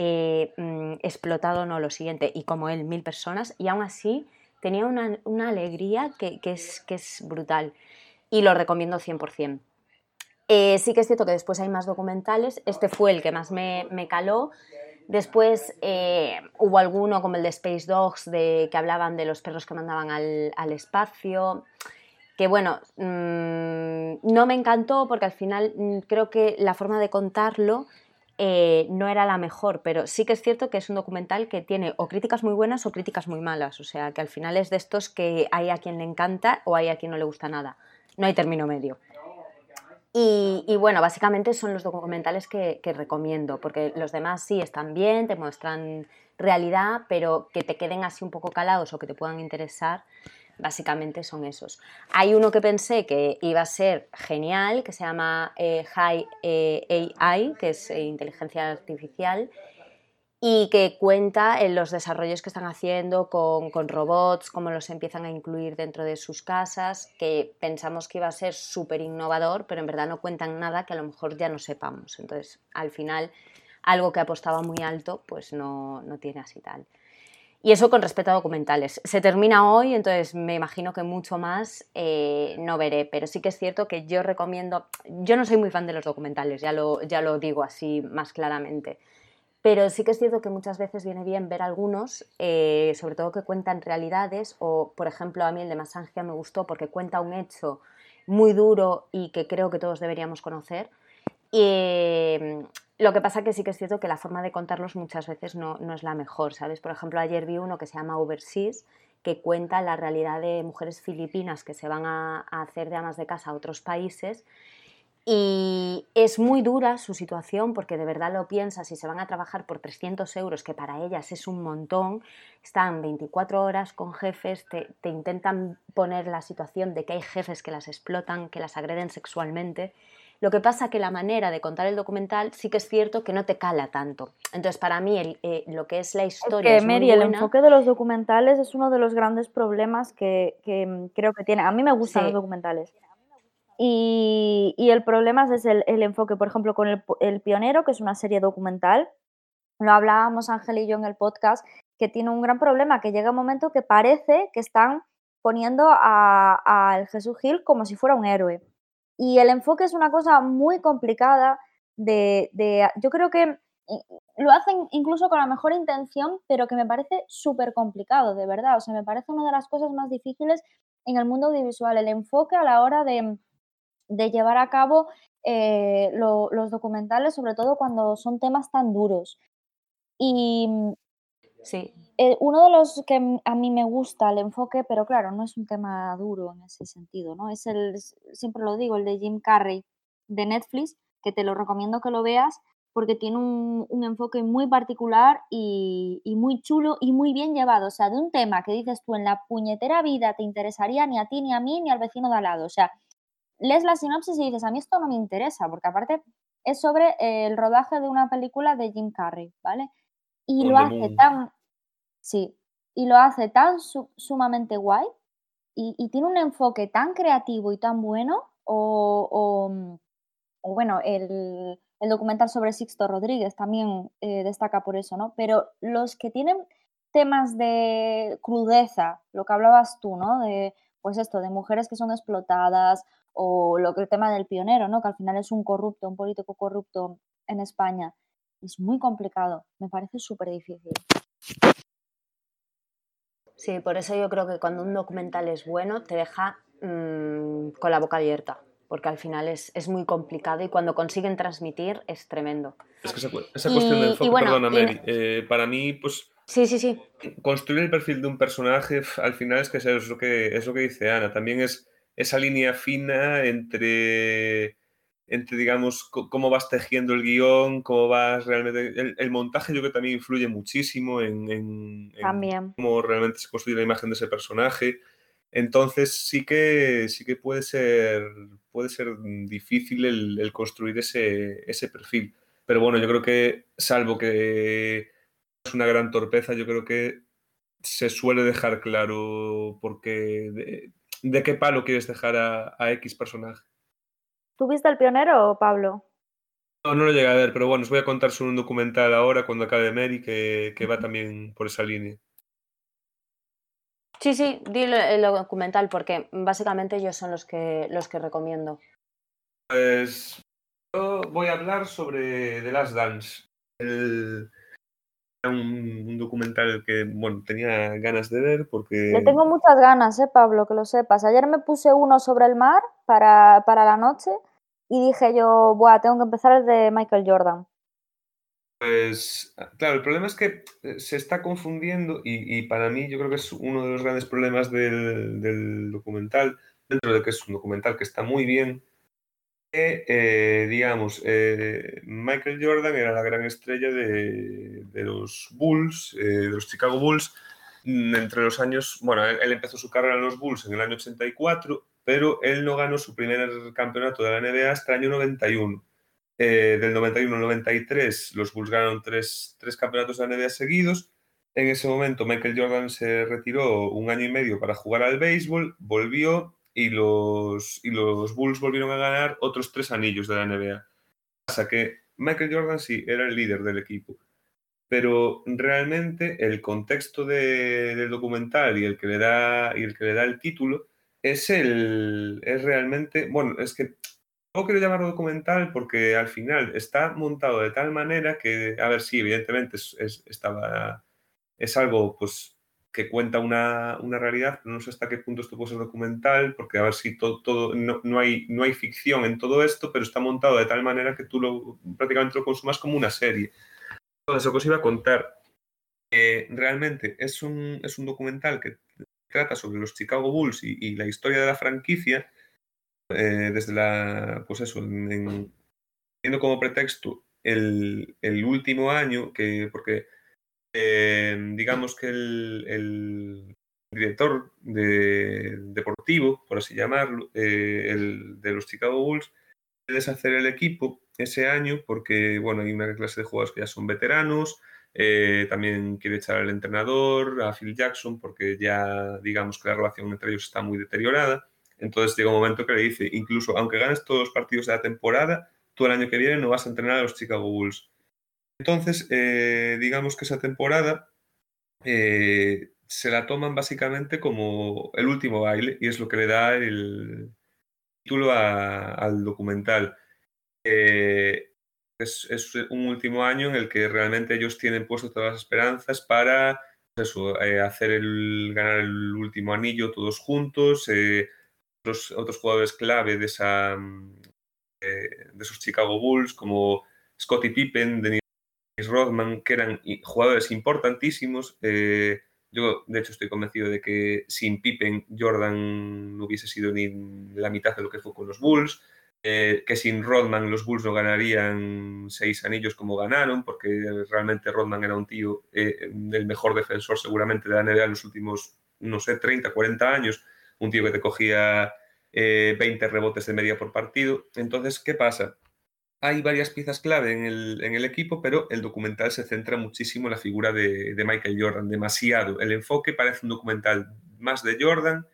eh, mm, explotado no lo siguiente, y como él, mil personas, y aún así tenía una, alegría que, es, que es brutal y lo recomiendo 100%. Eh, sí que es cierto que después hay más documentales, este fue el que más me, caló. Después eh, hubo alguno como el de Space Dogs, de, que hablaban de los perros que mandaban al, espacio, que bueno, mm, no me encantó porque al final mm, creo que la forma de contarlo eh, no era la mejor, pero sí que es cierto que es un documental que tiene o críticas muy buenas o críticas muy malas, o sea que al final es de estos que hay a quien le encanta o hay a quien no le gusta nada, no hay término medio. Y, bueno, básicamente son los documentales que, que, recomiendo, porque los demás sí están bien, te muestran realidad, pero que te queden así un poco calados o que te puedan interesar, básicamente son esos. Hay uno que pensé que iba a ser genial, que se llama eh, High eh, AI, que es eh, inteligencia artificial, y que cuenta en los desarrollos que están haciendo con, robots, cómo los empiezan a incluir dentro de sus casas, que pensamos que iba a ser súper innovador, pero en verdad no cuentan nada que a lo mejor ya no sepamos. Entonces, al final, algo que apostaba muy alto, pues no, no tiene así tal. Y eso con respecto a documentales. Se termina hoy, entonces me imagino que mucho más eh, no veré, pero sí que es cierto que yo recomiendo, yo no soy muy fan de los documentales, ya lo, ya lo digo así más claramente, pero sí que es cierto que muchas veces viene bien ver algunos, eh, sobre todo que cuentan realidades, o por ejemplo a mí el de Masangia me gustó porque cuenta un hecho muy duro y que creo que todos deberíamos conocer. Y, lo que pasa que sí que es cierto que la forma de contarlos muchas veces no, es la mejor, ¿sabes? Por ejemplo, ayer vi uno que se llama Overseas, que cuenta la realidad de mujeres filipinas que se van a, hacer de amas de casa a otros países. Y es muy dura su situación porque de verdad lo piensas y se van a trabajar por 300 euros, que para ellas es un montón. Están 24 horas con jefes, te intentan poner la situación de que hay jefes que las explotan, que las agreden sexualmente lo que pasa que la manera de contar el documental sí que es cierto que no te cala tanto. Entonces, para mí, eh, lo que es la historia. Es que, Mary, el enfoque de los documentales es uno de los grandes problemas que, mm, creo que tiene. A mí me gustan los documentales. Y, el problema es el, el, enfoque, por ejemplo, con el, Pionero, que es una serie documental. Lo hablábamos Ángel y yo en el podcast, que tiene un gran problema, que llega un momento que parece que están poniendo al Jesús Gil como si fuera un héroe. Y el enfoque es una cosa muy complicada de, yo creo que lo hacen incluso con la mejor intención, pero que me parece súper complicado, de verdad. O sea, me parece una de las cosas más difíciles en el mundo audiovisual, el enfoque a la hora de, llevar a cabo eh, los documentales, sobre todo cuando son temas tan duros. Y sí. Eh, uno de los que a mí me gusta el enfoque, pero claro, no es un tema duro en ese sentido, ¿no? Es el, siempre lo digo, el de Jim Carrey de Netflix, que te lo recomiendo que lo veas porque tiene un, enfoque muy particular y, muy chulo y muy bien llevado. O sea, de un tema que dices tú en la puñetera vida te interesaría ni a ti, ni a mí, ni al vecino de al lado. O sea, lees la sinopsis y dices, a mí esto no me interesa, porque aparte es sobre el rodaje de una película de Jim Carrey, ¿vale? Y lo hace tan, Sí, y lo hace tan sumamente guay y, tiene un enfoque tan creativo y tan bueno, o, mm, bueno, el, documental sobre Sixto Rodríguez también eh, destaca por eso, ¿no? Pero los que tienen temas de crudeza, lo que hablabas tú, ¿no? De, pues esto, de mujeres que son explotadas, o lo que el tema del pionero, ¿no? Que al final es un corrupto, un político corrupto en España. Es muy complicado, me parece súper difícil. Sí, por eso yo creo que cuando un documental es bueno te deja mm, con la boca abierta, porque al final es, es, muy complicado y cuando consiguen transmitir es tremendo. Es que esa, cuestión del enfoque, perdona, Mary, eh, para mí, pues... Sí, sí, sí. Construir el perfil de un personaje al final es que es lo que, es lo que dice Ana, también es esa línea fina entre entre, digamos, cómo vas tejiendo el guion, cómo vas realmente... El, montaje yo creo que también influye muchísimo en, cómo realmente se construye la imagen de ese personaje. Entonces sí que, sí que puede, ser, puede ser difícil el, construir ese, ese, perfil. Pero bueno, yo creo que, salvo que es una gran torpeza, yo creo que se suele dejar claro porque de, qué palo quieres dejar a, a X personaje. ¿Tú viste El Pionero, Pablo? No, no lo llegué a ver, pero bueno, os voy a contar sobre un documental ahora, cuando acabe Mary, que, que va también por esa línea. Sí, sí, dile el documental, porque básicamente ellos son los que, los que recomiendo. Pues yo voy a hablar sobre The Last Dance. El, un, documental que, bueno, tenía ganas de ver porque... Le tengo muchas ganas, eh, Pablo, que lo sepas. Ayer me puse uno sobre el mar para, para la noche y dije yo, Buah, tengo que empezar el de Michael Jordan. Pues claro, el problema es que eh, se está confundiendo y, para mí yo creo que es uno de los grandes problemas del, documental, dentro de que es un documental que está muy bien, eh, digamos, eh, Michael Jordan era la gran estrella de, de los Bulls, de los Chicago Bulls, mm, entre los años, bueno, él, empezó su carrera en los Bulls en el año 84 pero él no ganó su primer campeonato de la NBA hasta el año 91. Eh, del 91 al 93 los Bulls ganaron tres, tres campeonatos de la NBA seguidos. En ese momento Michael Jordan se retiró un año y medio para jugar al béisbol, volvió y los, y los Bulls volvieron a ganar otros tres anillos de la NBA. Pasa que Michael Jordan sí era el líder del equipo, pero realmente el contexto del documental y el que le da, y el, que le da el título es el. Es realmente. Bueno, es que no quiero llamarlo documental porque al final está montado de tal manera que, a ver, sí, evidentemente es, estaba, es algo pues, que cuenta una, realidad, pero no sé hasta qué punto esto puede ser documental, porque a ver si todo, todo no, hay, no hay ficción en todo esto, pero está montado de tal manera que tú lo, prácticamente lo consumas como una serie. Todo eso que os iba a contar. realmente es un, es un documental que trata sobre los Chicago Bulls y, la historia de la franquicia, eh, desde la, pues eso, en, como pretexto el, último año, que, porque eh, digamos que el, director de, deportivo, por así llamarlo, eh, el, de los Chicago Bulls, deshacer el equipo ese año porque, bueno, hay una clase de jugadores que ya son veteranos, eh, también quiere echar al entrenador, a Phil Jackson, porque ya digamos que la relación entre ellos está muy deteriorada. Entonces llega un momento que le dice, incluso aunque ganes todos los partidos de la temporada, tú el año que viene no vas a entrenar a los Chicago Bulls. Entonces, eh, digamos que esa temporada eh, se la toman básicamente como el último baile y es lo que le da el título al documental es, un último año en el que realmente ellos tienen puesto todas las esperanzas para pues eh, hacer el, ganar el último anillo todos juntos. Eh, otros, jugadores clave de, esa, eh, de esos Chicago Bulls, como Scottie Pippen, Dennis Rodman, que eran jugadores importantísimos. yo, de hecho, estoy convencido de que sin Pippen, Jordan no hubiese sido ni la mitad de lo que fue con los Bulls. Eh, que sin Rodman los Bulls no ganarían seis anillos como ganaron, porque realmente Rodman era un tío, eh, el mejor defensor seguramente de la NBA en los últimos, no sé, 30, 40 años, un tío que te cogía 20 eh, rebotes de media por partido. Entonces, ¿qué pasa? Hay varias piezas clave en el, equipo, pero el documental se centra muchísimo en la figura de, de Michael Jordan, demasiado. El enfoque parece un documental más de Jordan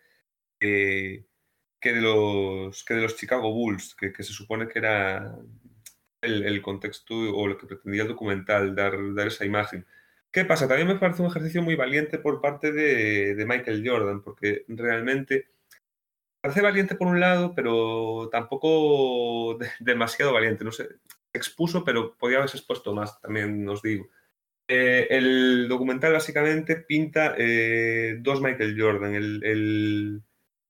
que, de, los, que de los Chicago Bulls, que, se supone que era el, contexto o lo que pretendía el documental, dar, dar esa imagen. ¿Qué pasa? También me parece un ejercicio muy valiente por parte de, de Michael Jordan, porque realmente parece valiente por un lado, pero tampoco (laughs) demasiado valiente. No sé, expuso, pero podía haberse expuesto más, también os digo. Eh, el documental básicamente pinta eh, dos Michael Jordan. El, el,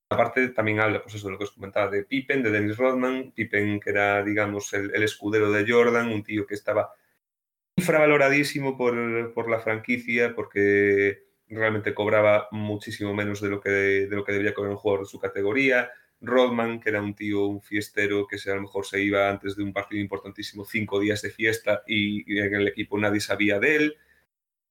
aparte también habla, pues eso, de lo que os comentaba, de Pippen, de Dennis Rodman. Pippen, que era, digamos, el, escudero de Jordan, un tío que estaba infravaloradísimo por, por la franquicia, porque realmente cobraba muchísimo menos de lo que, de lo que debía cobrar un jugador de su categoría. Rodman, que era un tío, un fiestero, que a lo mejor se iba antes de un partido importantísimo cinco días de fiesta y, en el equipo nadie sabía de él.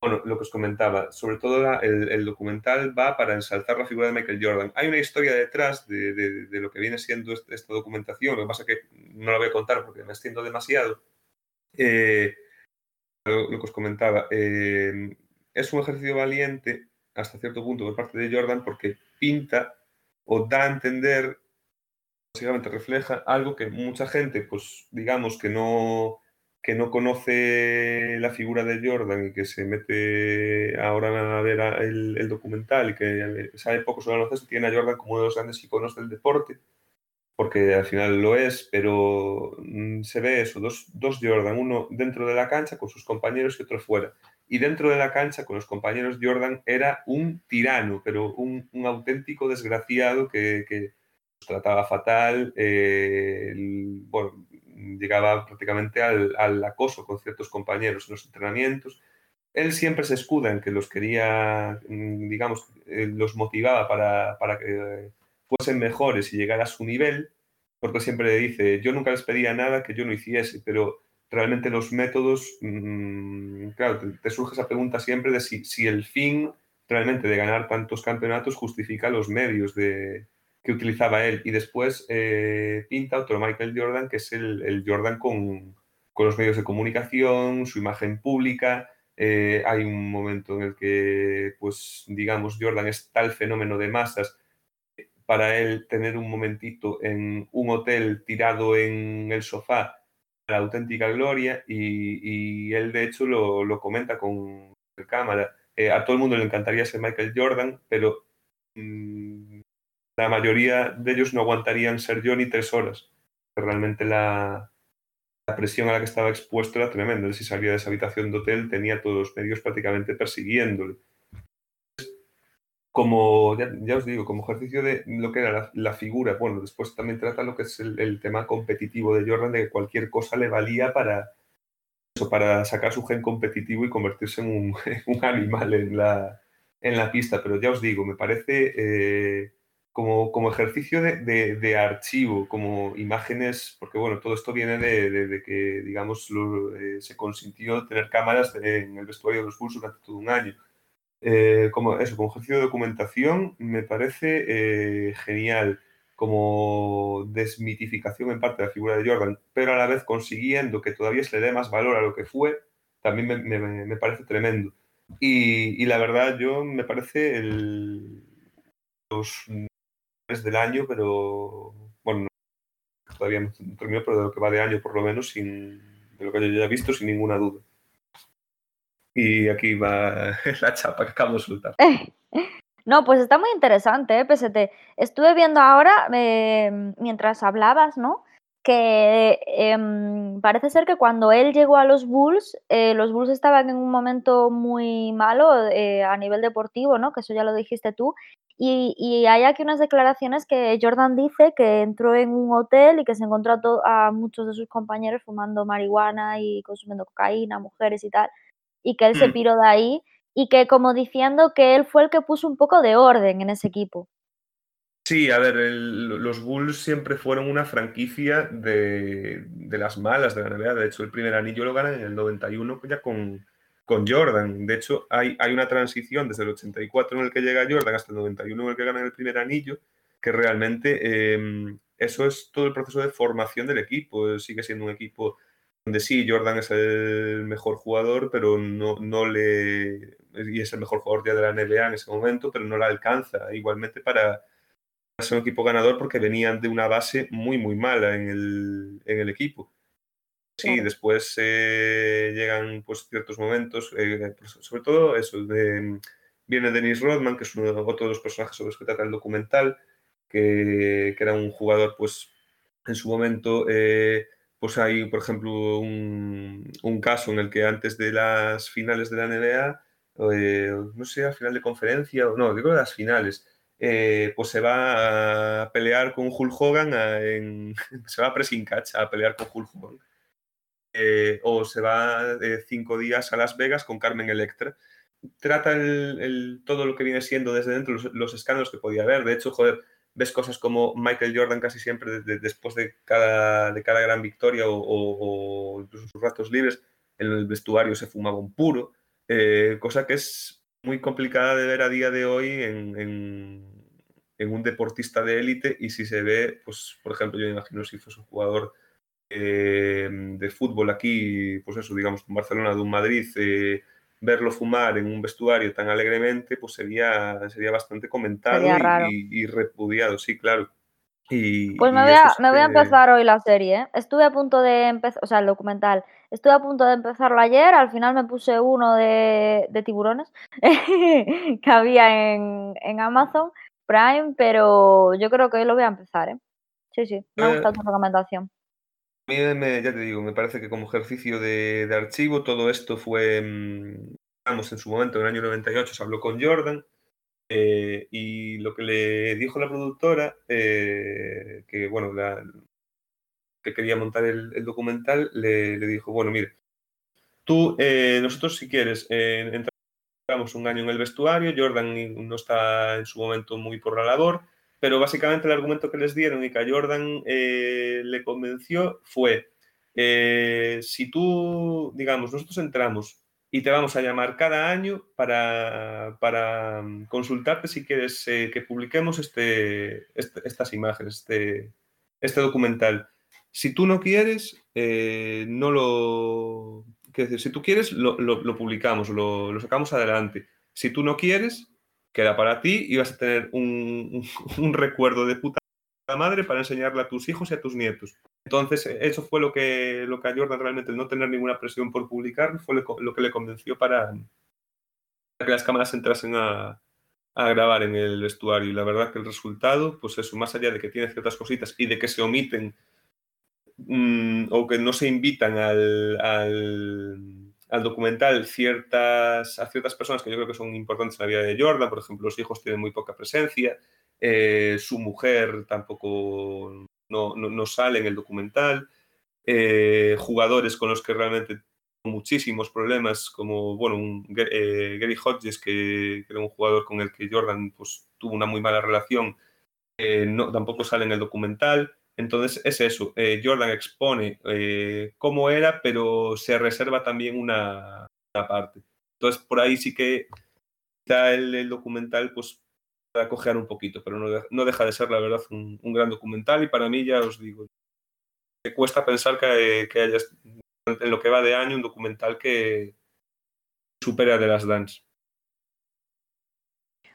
Bueno, lo que os comentaba, sobre todo el, documental va para ensalzar la figura de Michael Jordan. Hay una historia detrás de, lo que viene siendo esta documentación, lo que pasa es que no la voy a contar porque me extiendo demasiado. Eh, lo, que os comentaba, eh, es un ejercicio valiente hasta cierto punto por parte de Jordan porque pinta o da a entender, básicamente refleja algo que mucha gente, pues digamos que no, que no conoce la figura de Jordan y que se mete ahora a ver el, documental y que sabe poco sobre el baloncesto, tiene a Jordan como uno de los grandes iconos del deporte, porque al final lo es, pero mm, se ve eso, dos, dos Jordan, uno dentro de la cancha con sus compañeros y otro fuera. Y dentro de la cancha con los compañeros Jordan era un tirano, pero un, auténtico desgraciado que, que trataba fatal, eh, bueno, llegaba prácticamente al, acoso con ciertos compañeros en los entrenamientos. Él siempre se escuda en que los quería, mm, digamos, eh, los motivaba para, para que fuesen mejores y llegar a su nivel, porque siempre dice, yo nunca les pedía nada que yo no hiciese, pero realmente los métodos, mm, claro, te, surge esa pregunta siempre de si, si, el fin realmente de ganar tantos campeonatos justifica los medios de, que utilizaba él. Y después eh, pinta otro Michael Jordan, que es el, Jordan con, con, los medios de comunicación, su imagen pública. Eh, hay un momento en el que, pues, digamos, Jordan es tal fenómeno de masas para él tener un momentito en un hotel tirado en el sofá la auténtica gloria y, él de hecho lo, comenta con cámara. Eh, a todo el mundo le encantaría ser Michael Jordan, pero mm, la mayoría de ellos no aguantarían ser yo ni tres horas. Realmente la, la, presión a la que estaba expuesto era tremenda. Si salía de esa habitación de hotel tenía todos los medios prácticamente persiguiéndole como, ya, os digo, como ejercicio de lo que era la, figura, bueno, después también trata lo que es el, tema competitivo de Jordan, de que cualquier cosa le valía para, eso, para sacar su gen competitivo y convertirse en un, (laughs) un animal en la, en la pista. Pero ya os digo, me parece eh, como, como ejercicio de, de, archivo, como imágenes, porque bueno, todo esto viene de, de que, digamos, eh, se consintió tener cámaras en el vestuario de los Bulls durante todo un año eh, como eso, como ejercicio de documentación, me parece eh, genial como desmitificación en parte de la figura de Jordan, pero a la vez consiguiendo que todavía se le dé más valor a lo que fue, también me, parece tremendo. Y, la verdad, yo me parece el, los del año, pero bueno, todavía no termino, pero de lo que va de año por lo menos, sin, de lo que yo ya he visto, sin ninguna duda. Y aquí va (laughs) la chapa que acabo de soltar. (laughs) No, pues está muy interesante, ¿eh? PST. Estuve viendo ahora, eh, mientras hablabas, ¿no? Que em, parece ser que cuando él llegó a los Bulls, eh, los Bulls estaban en un momento muy malo eh, a nivel deportivo, ¿no? Que eso ya lo dijiste tú. Y, y, hay aquí unas declaraciones que Jordan dice que entró en un hotel y que se encontró a, a muchos de sus compañeros fumando marihuana y consumiendo cocaína, mujeres y tal y que él se mm. piró de ahí y que como diciendo que él fue el que puso un poco de orden en ese equipo. Sí, a ver, los Bulls siempre fueron una franquicia de, las malas de la NBA. De hecho, el primer anillo lo ganan en el 91 ya con, con Jordan. De hecho, hay, hay una transición desde el 84 en el que llega Jordan hasta el 91 en el que ganan el primer anillo, que realmente em, eso es todo el proceso de formación del equipo. Sigue siendo un equipo donde sí, Jordan es el mejor jugador, pero no, no le. y es el mejor jugador ya de la NBA en ese momento, pero no la alcanza. Igualmente para, ser un equipo ganador porque venían de una base muy, muy mala en el, equipo. Sí, después eh, llegan pues, ciertos momentos, eh, sobre todo eso, viene Dennis Rodman, que es uno, otro de los personajes sobre los que trata el documental, que, era un jugador, pues, en su momento, eh, pues hay, por ejemplo, un, un, caso en el que antes de las finales de la NBA, no sé, al final de conferencia, o no, digo de las finales, eh, pues se va a pelear con Hulk Hogan, (laughs) se va a pressing catch a pelear con Hulk Hogan. Eh, o se va cinco días a Las Vegas con Carmen Electra. Trata el, todo lo que viene siendo desde dentro los, escándalos que podía haber. De hecho, joder, ves cosas como Michael Jordan casi siempre después de cada, de cada gran victoria o, incluso sus ratos libres, en el vestuario se fumaba un puro, eh, cosa que es muy complicada de ver a día de hoy en, un deportista de élite y si se ve, pues por ejemplo, yo me imagino si fuese un jugador eh, de fútbol aquí, pues eso, digamos, en Barcelona, de un Madrid, eh, verlo fumar en un vestuario tan alegremente, pues sería, sería bastante comentado y, repudiado, sí, claro. Y, pues me, voy a, me voy a empezar hoy la serie. ¿eh? Estuve a punto de empezar, o sea, el documental. Estuve a punto de empezarlo ayer, al final me puse uno de, tiburones (laughs) que había en, Amazon Prime, pero yo creo que hoy lo voy a empezar. ¿eh? Sí, sí, me ha eh, gustado tu recomendación. A mí, ya te digo, me parece que como ejercicio de, archivo todo esto fue, vamos, mm, en su momento, en el año 98 se habló con Jordan eh, y lo que le dijo la productora, eh, que bueno, que quería montar el, documental, le, dijo, bueno, mire, tú, eh, nosotros si quieres, entramos un año en el vestuario, Jordan no está en su momento muy por la labor, pero básicamente el argumento que les dieron y que a Jordan le convenció fue, si tú, digamos, nosotros entramos y te vamos a llamar cada año para, para mm, consultarte si quieres eh, que publiquemos este, este, estas imágenes, este, este documental. Si tú no quieres, no lo... Decir, si tú quieres, lo, lo publicamos, lo, lo, sacamos adelante. Si tú no quieres, queda para ti y vas a tener un, (laughs) recuerdo de puta madre para enseñarle a tus hijos y a tus nietos. Entonces, eso fue lo que, lo que a Jordan realmente, no tener ninguna presión por publicar, fue lo, que le convenció para, que las cámaras entrasen a, grabar en el vestuario. Y la verdad que el resultado, pues eso, más allá de que tiene ciertas cositas y de que se omiten mm, o que no se invitan al al documental ciertas, a ciertas personas que yo creo que son importantes en la vida de Jordan, por ejemplo, los hijos tienen muy poca presencia, eh, su mujer tampoco no, sale en el documental, eh, jugadores con los que realmente muchísimos problemas, como bueno, un, eh, Gary Hodges, que, era un jugador con el que Jordan pues, tuvo una muy mala relación, no, tampoco sale en el documental. Entonces es eso, Jordan expone cómo era, pero se reserva también una, parte. Entonces por ahí sí que está el, documental pues para cojear un poquito, pero no, deja de ser la verdad un, gran documental y para mí ya os digo, me cuesta pensar que, que haya en lo que va de año un documental que supera de las Dance.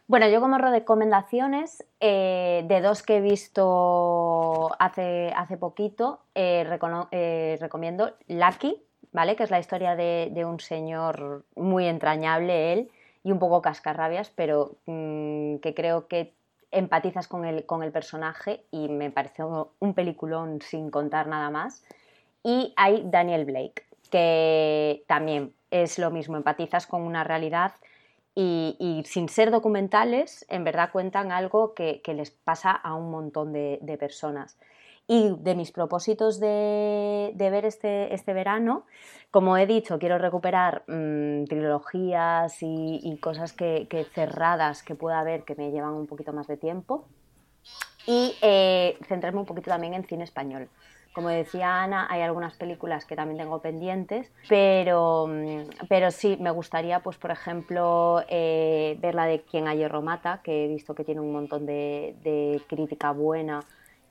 Bueno, yo como recomendaciones, eh, de dos que he visto hace, hace poquito, eh, eh, recomiendo Lucky, ¿vale? Que es la historia de, un señor muy entrañable, él, y un poco cascarrabias, pero mm, que creo que empatizas con el, con el personaje y me pareció un peliculón sin contar nada más. Y hay Daniel Blake, que también es lo mismo, empatizas con una realidad y, sin ser documentales, en verdad cuentan algo que, les pasa a un montón de, personas. Y de mis propósitos de, ver este, este, verano, como he dicho, quiero recuperar mm, trilogías y, cosas que, cerradas que pueda haber que me llevan un poquito más de tiempo. Y eh, centrarme un poquito también en cine español. Como decía Ana, hay algunas películas que también tengo pendientes, pero, mm, pero sí, me gustaría, pues por ejemplo, eh, ver la de Quien a hierro mata, que he visto que tiene un montón de, crítica buena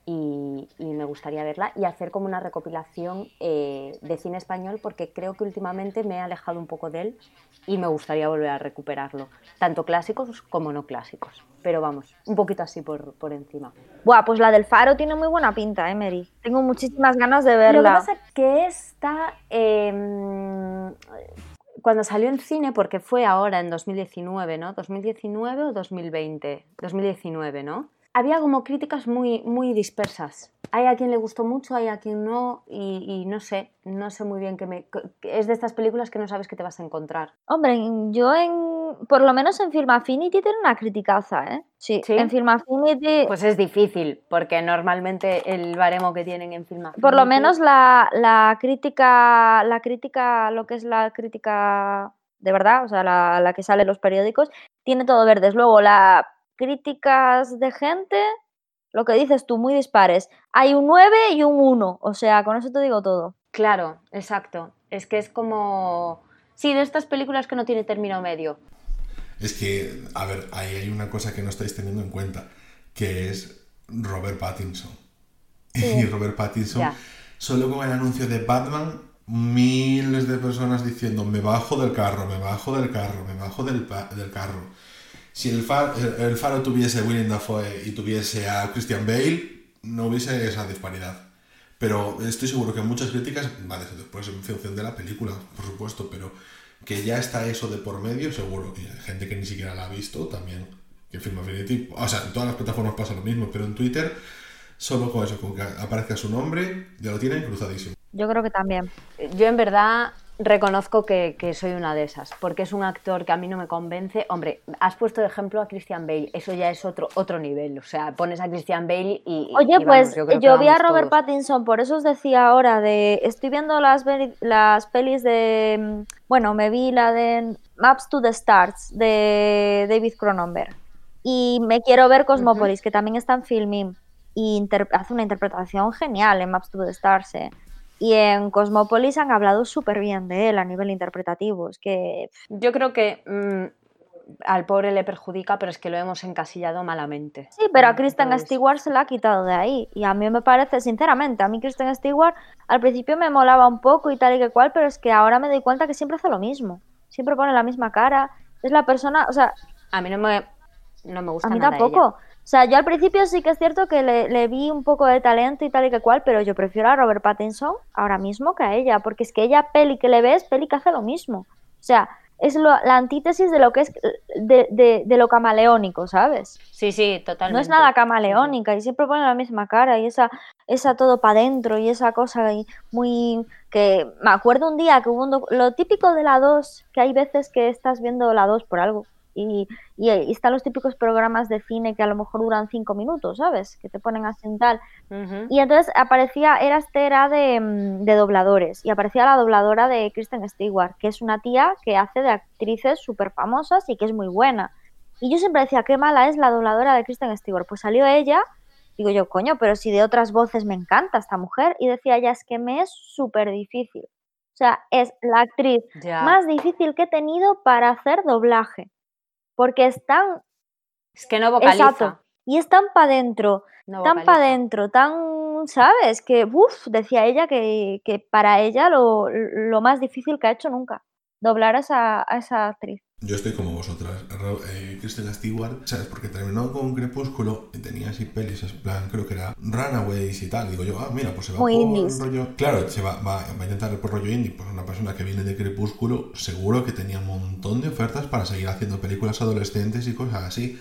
y, me gustaría verla y hacer como una recopilación eh, de cine español porque creo que últimamente me he alejado un poco de él y me gustaría volver a recuperarlo, tanto clásicos como no clásicos. Pero vamos, un poquito así por, por encima. Buah, pues la del Faro tiene muy buena pinta, Emery. ¿eh, Tengo muchísimas ganas de verla. Lo que pasa es que esta, em, cuando salió en cine, porque fue ahora en 2019, ¿no? 2019 o 2020? 2019, ¿no? Había como críticas muy, muy dispersas. Hay a quien le gustó mucho, hay a quien no, y, no sé, no sé muy bien qué me... Es de estas películas que no sabes qué te vas a encontrar. Hombre, yo en... Por lo menos en Film Affinity tiene una criticaza, ¿eh? Sí, en Film Affinity... Pues es difícil, porque normalmente el baremo que tienen en Film Affinity... Por lo menos la, la crítica, la crítica, lo que es la crítica de verdad, o sea, la, la que sale en los periódicos, tiene todo verdes. Luego la críticas de gente, lo que dices tú, muy dispares. Hay un 9 y un 1, o sea, con eso te digo todo. Claro, exacto. Es que es como... Sí, de estas películas que no tiene término medio. Es que, a ver, ahí hay una cosa que no estáis teniendo en cuenta, que es Robert Pattinson. (laughs) Y Robert Pattinson, solo con el anuncio de Batman, miles de personas diciendo, me bajo del carro, me bajo del carro, me bajo del, del carro si el faro, el faro tuviese William Dafoe y tuviese a Christian Bale, no hubiese esa disparidad. Pero estoy seguro que muchas críticas, vale, después en función de la película, por supuesto, pero que ya está eso de por medio, seguro. Y hay gente que ni siquiera la ha visto también. Que Film Affinity, o sea, en todas las plataformas pasa lo mismo, pero en Twitter, solo con eso, con que aparezca su nombre, ya lo tienen cruzadísimo. Yo creo que también. Yo en verdad reconozco que, soy una de esas, porque es un actor que a mí no me convence. Hombre, has puesto de ejemplo a Christian Bale, eso ya es otro, otro nivel. O sea, pones a Christian Bale y. Oye, pues yo, vi a Robert Pattinson, por eso os decía ahora de. Estoy viendo las, las pelis de. Bueno, me vi la de Maps to the Stars de David Cronenberg. Y me quiero ver Cosmopolis, que también está en filming. Y hace una interpretación genial en Maps to the Stars. Eh. Y en Cosmopolis han hablado súper bien de él a nivel interpretativo. Es que. Yo creo que mm, al pobre le perjudica, pero es que lo hemos encasillado malamente. Sí, pero a Kristen Stewart se la ha quitado de ahí. Y a mí me parece, sinceramente, a mí Kristen Stewart al principio me molaba un poco y tal y que cual, pero es que ahora me doy cuenta que siempre hace lo mismo. Siempre pone la misma cara. Es la persona, o sea. A mí no me, no me gusta A mí tampoco. O sea, yo al principio sí que es cierto que le, vi un poco de talento y tal y que cual, pero yo prefiero a Robert Pattinson ahora mismo que a ella, porque es que ella, peli que le ves, peli que hace lo mismo. O sea, es la antítesis de lo que es de, lo camaleónico, ¿sabes? Sí, sí, totalmente. No es nada camaleónica y siempre pone la misma cara y esa, esa todo para adentro y esa cosa muy... que me acuerdo un día que hubo un lo típico de la 2, que hay veces que estás viendo la 2 por algo y, están los típicos programas de cine que a lo mejor duran cinco minutos, ¿sabes? Que te ponen a sentar. Y entonces aparecía, era este era mm, de, dobladores, y aparecía la dobladora de Kristen Stewart, que es una tía que hace de actrices súper famosas y que es muy buena. Y yo siempre decía, qué mala es la dobladora de Kristen Stewart. Pues salió ella, digo yo, coño, pero si de otras voces me encanta esta mujer. Y decía ella, es que me es súper difícil. O sea, es la actriz más difícil que he tenido para hacer doblaje porque están... Es que no vocaliza. Y están para adentro, tan para adentro, tan, ¿sabes? Que, uff, decía ella que, para ella lo, lo, más difícil que ha hecho nunca, doblar a esa, a esa actriz. Yo estoy como vosotras. Eh, Kristen Stewart, ¿sabes? Porque terminó con Crepúsculo y tenía así pelis, en plan, creo que era Runaways y tal. Digo yo, ah, mira, pues se va por rollo. Claro, se va, va, a intentar por rollo indie. Pues una persona que viene de Crepúsculo, seguro que tenía un montón de ofertas para seguir haciendo películas adolescentes y cosas así.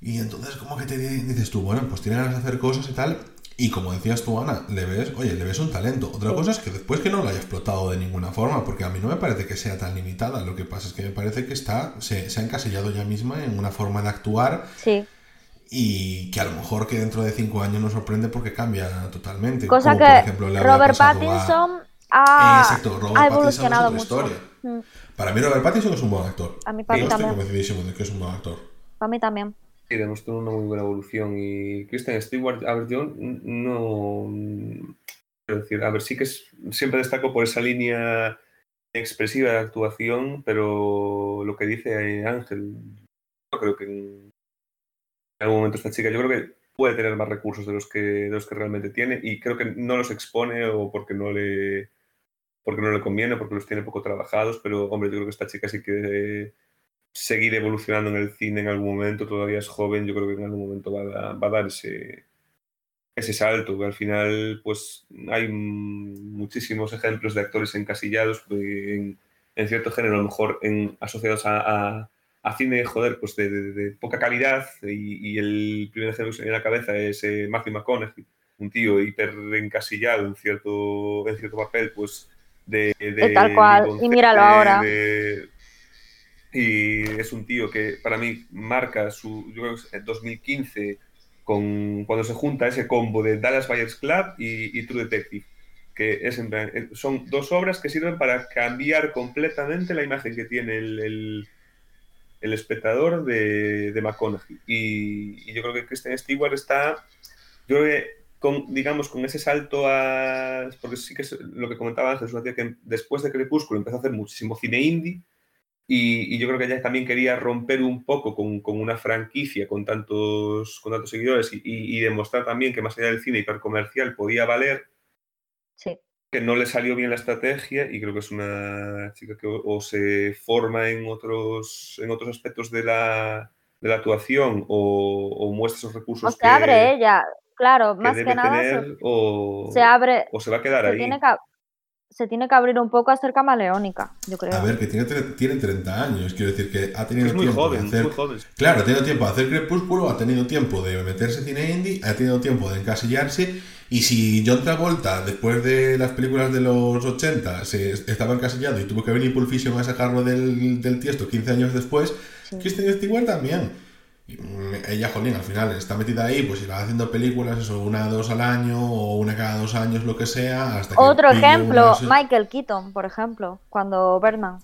Y entonces, como que te dices tú, bueno, pues tienes que hacer cosas y tal. Y como decías tú, Ana, le ves, oye, le ves un talento. Otra cosa es que después que no lo haya explotado de ninguna forma, porque a mí no me parece que sea tan limitada. Lo que pasa es que me parece que está, se, ha encasillado ya misma en una forma de actuar. Sí. Y que a lo mejor que dentro de cinco años nos sorprende porque cambia totalmente. Cosa que Robert Pattinson ha, evolucionado mucho. Mm. Para mí Robert Pattinson es un buen actor. A mí también. Estoy convencidísimo de que es un buen actor. Para mí también. Sí, demostró una muy buena evolución. Y Kristen Stewart, a ver, yo no. Quiero decir, a ver, sí que siempre destaco por esa línea expresiva de actuación, pero lo que dice Ángel, yo creo que en algún momento esta chica, yo creo que puede tener más recursos de los que, de los que realmente tiene y creo que no los expone o porque no le porque no le conviene, porque los tiene poco trabajados, pero hombre, yo creo que esta chica sí que seguir evolucionando en el cine en algún momento, todavía es joven, yo creo que en algún momento va a, va a dar ese, ese salto, que al final pues hay muchísimos ejemplos de actores encasillados en, en cierto género, a lo mejor en, asociados a, a, cine, joder, pues de, de, poca calidad y, y, el primer ejemplo que se me viene a la cabeza es eh, Matthew McConaughey, un tío hiper encasillado en cierto, en cierto papel, pues de... de tal cual, y míralo ahora. Y es un tío que para mí marca su, yo creo que es 2015 con, cuando se junta ese combo de Dallas Buyers Club y, y True Detective, que es eh, son dos obras que sirven para cambiar completamente la imagen que tiene el, el, el espectador de, de McConaughey. Y, y, yo creo que Kristen Stewart está, yo creo que con, digamos, con ese salto a... Porque sí que es lo que comentaba antes, que después de Crepúsculo empezó a hacer muchísimo cine indie, y, y, yo creo que ella también quería romper un poco con, con una franquicia con tantos, con tantos seguidores y, y, demostrar también que más allá del cine hipercomercial podía valer. Sí. Que no le salió bien la estrategia y creo que es una chica que o, o se forma en otros, en otros aspectos de la, de la actuación o, o, muestra esos recursos. O se abre ella, claro, más que, que nada. Tener, se, o, se abre. O se va a quedar se ahí. Tiene que, se tiene que abrir un poco a ser camaleónica, yo creo. A ver, que tiene, tiene 30 años, quiero decir que ha tenido es muy tiempo joven, de hacer... muy joven. Claro, ha tenido tiempo de hacer Crepúsculo, ha tenido tiempo de meterse en cine indie, ha tenido tiempo de encasillarse, y si John Travolta, después de las películas de los 80, se estaba encasillado y tuvo que venir Pulp Fiction a sacarlo del, del tiesto 15 años después, sí. Kristen Stewart también ella, jolín, al final está metida ahí, pues irá haciendo películas, eso, una dos al año o una cada dos años, lo que sea. Hasta que Otro ejemplo, una... Michael Keaton, por ejemplo, cuando Berman.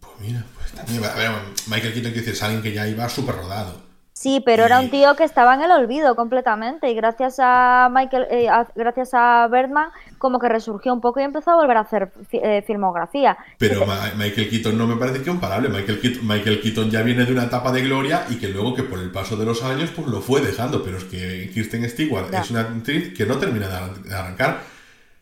Pues mira, pues también, a ver, Michael Keaton, quiere decir, es alguien que ya iba súper rodado. Sí, pero era un tío que estaba en el olvido completamente y gracias a Michael, eh, a, gracias a Bergman, como que resurgió un poco y empezó a volver a hacer eh, filmografía. Pero Ma Michael Keaton no me parece que comparable. Michael Keaton, Michael Keaton ya viene de una etapa de gloria y que luego que por el paso de los años pues lo fue dejando. Pero es que Kirsten Stewart ya. es una actriz que no termina de arrancar.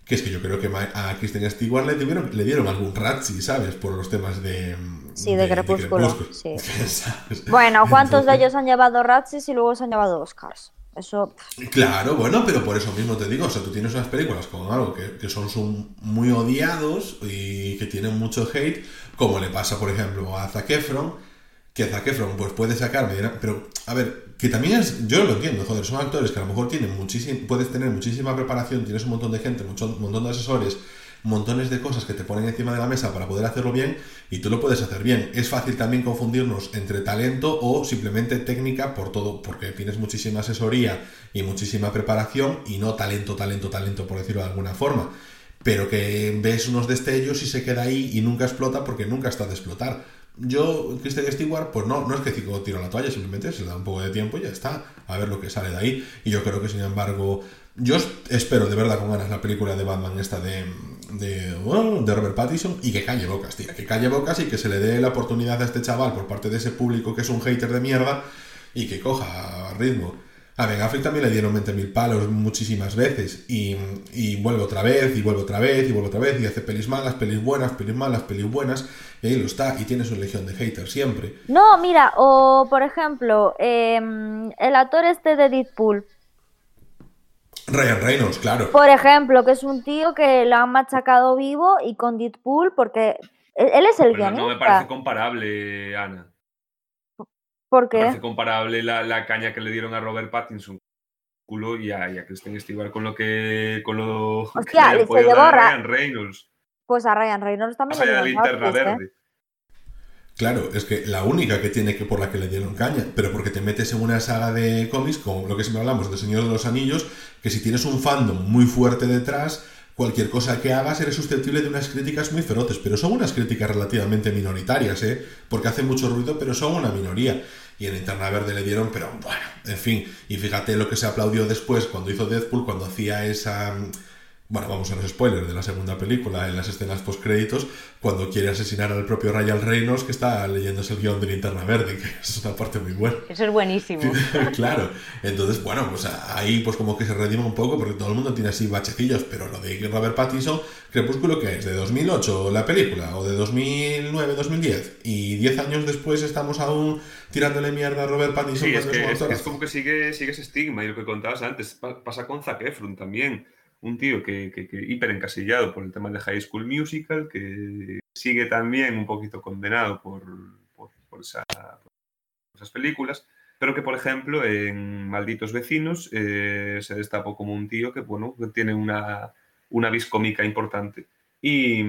Que es que yo creo que a Kristen Stewart le dieron, le dieron algún ratzi, ¿sabes? Por los temas de, Sí, de, de Crepúsculo. De sí. (laughs) bueno, ¿cuántos de ellos han llevado Razzies y luego se han llevado Oscars? Eso. Claro, bueno, pero por eso mismo te digo, o sea, tú tienes unas películas con algo que, que son, son, muy odiados y que tienen mucho hate, como le pasa, por ejemplo, a Zac Efron, que Zac Efron pues puede sacar, pero a ver, que también es, yo lo entiendo, joder, son actores que a lo mejor tienen muchísimo, puedes tener muchísima preparación, tienes un montón de gente, un montón de asesores, montones de cosas que te ponen encima de la mesa para poder hacerlo bien y tú lo puedes hacer bien. Es fácil también confundirnos entre talento o simplemente técnica por todo, porque tienes muchísima asesoría y muchísima preparación y no talento, talento, talento, por decirlo de alguna forma. Pero que ves unos destellos y se queda ahí y nunca explota porque nunca está de explotar. Yo, Kristen Stewart, pues no, no es que tiro la toalla, simplemente se le da un poco de tiempo y ya está, a ver lo que sale de ahí. Y yo creo que, sin embargo, yo espero de verdad con ganas la película de Batman esta de, de, de Robert Pattinson y que calle bocas, tía, que calle bocas y que se le dé la oportunidad a este chaval por parte de ese público que es un hater de mierda y que coja ritmo. A Ben Affleck también le dieron 20.000 palos muchísimas veces y, y, vuelve otra vez, y vuelve otra vez, y vuelve otra vez, y hace pelis malas, pelis buenas, pelis malas, pelis buenas, y ahí lo está, y tiene su legión de haters siempre. No, mira, o por ejemplo, eh, el actor este de Deadpool, Ryan Reynolds, claro. Por ejemplo, que es un tío que lo han machacado vivo y con Deadpool porque él es el guionista. No me parece comparable, Ana. ¿Por qué? Me parece comparable la, la, caña que le dieron a Robert Pattinson culo y a, y a Kristen Stewart con lo que con lo Hostia, que le se llevó a Ryan Reynolds. Pues a Ryan Reynolds también allá de la linterna Netflix, verde. ¿eh? Claro, es que la única que tiene que por la que le dieron caña, pero porque te metes en una saga de cómics, como lo que siempre hablamos de Señor de los Anillos, que si tienes un fandom muy fuerte detrás, cualquier cosa que hagas eres susceptible de unas críticas muy feroces, pero son unas críticas relativamente minoritarias, ¿eh? Porque hacen mucho ruido, pero son una minoría. Y en Interna Verde le dieron, pero bueno, en fin. Y fíjate lo que se aplaudió después cuando hizo Deadpool, cuando hacía esa bueno, vamos a los spoilers de la segunda película, en las escenas post-créditos, cuando quiere asesinar al propio Ryan Reynolds, que está leyéndose el guion de Linterna Verde, que (laughs) es una parte muy buena. Eso es buenísimo. (laughs) claro. Entonces, bueno, pues ahí pues como que se redima un poco, porque todo el mundo tiene así bachecillos, pero lo de Robert Pattinson, Crepúsculo, que es? ¿De 2008 la película? ¿O de 2009, 2010? Y 10 años después estamos aún tirándole mierda a Robert Pattinson. Sí, es, que, es, como que sigue, sigue ese estigma, y lo que contabas antes, pasa con Zac Efron también un tío que, que, hiper encasillado por el tema de High School Musical, que sigue también un poquito condenado por, por, esas películas, pero que, por ejemplo, en Malditos Vecinos eh, se destapó como un tío que, bueno, tiene una, una vis cómica importante. Y,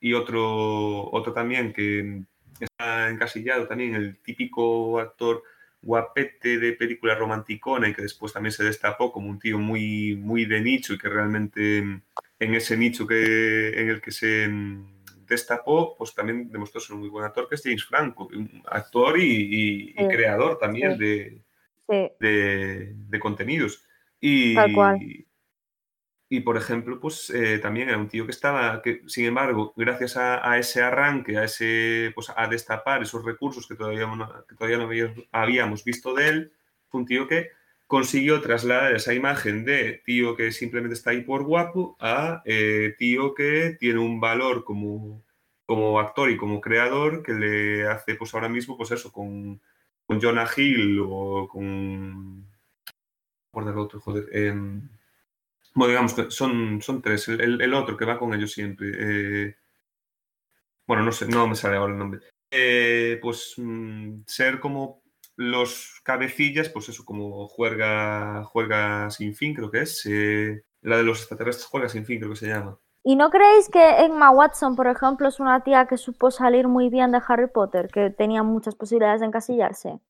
y, otro, otro también que está encasillado también, el típico actor guapete de película romanticona y que después también se destapó como un tío muy, muy de nicho y que realmente en ese nicho que, en el que se destapó, pues también demostró ser un muy buen actor, que es James Franco, un actor y, creador también de, de, contenidos. Y, Tal cual. Y, por ejemplo, pues eh, también era un tío que estaba, que sin embargo, gracias a, ese arranque, a ese, pues a destapar esos recursos que todavía, que todavía no habíamos visto de él, fue un tío que consiguió trasladar esa imagen de tío que simplemente está ahí por guapo a eh, tío que tiene un valor como, como actor y como creador que le hace pues ahora mismo pues eso con, con Jonah Hill o con... Por otro. Em, bueno, digamos son, son tres. El, otro que va con ellos siempre. Eh, bueno, no sé, no me sale ahora el nombre. Eh, pues mm, ser como los cabecillas, pues eso, como juega, juega sin fin, creo que es. Eh, la de los extraterrestres juega sin fin, creo que se llama. ¿Y no creéis que Emma Watson, por ejemplo, es una tía que supo salir muy bien de Harry Potter, que tenía muchas posibilidades de encasillarse?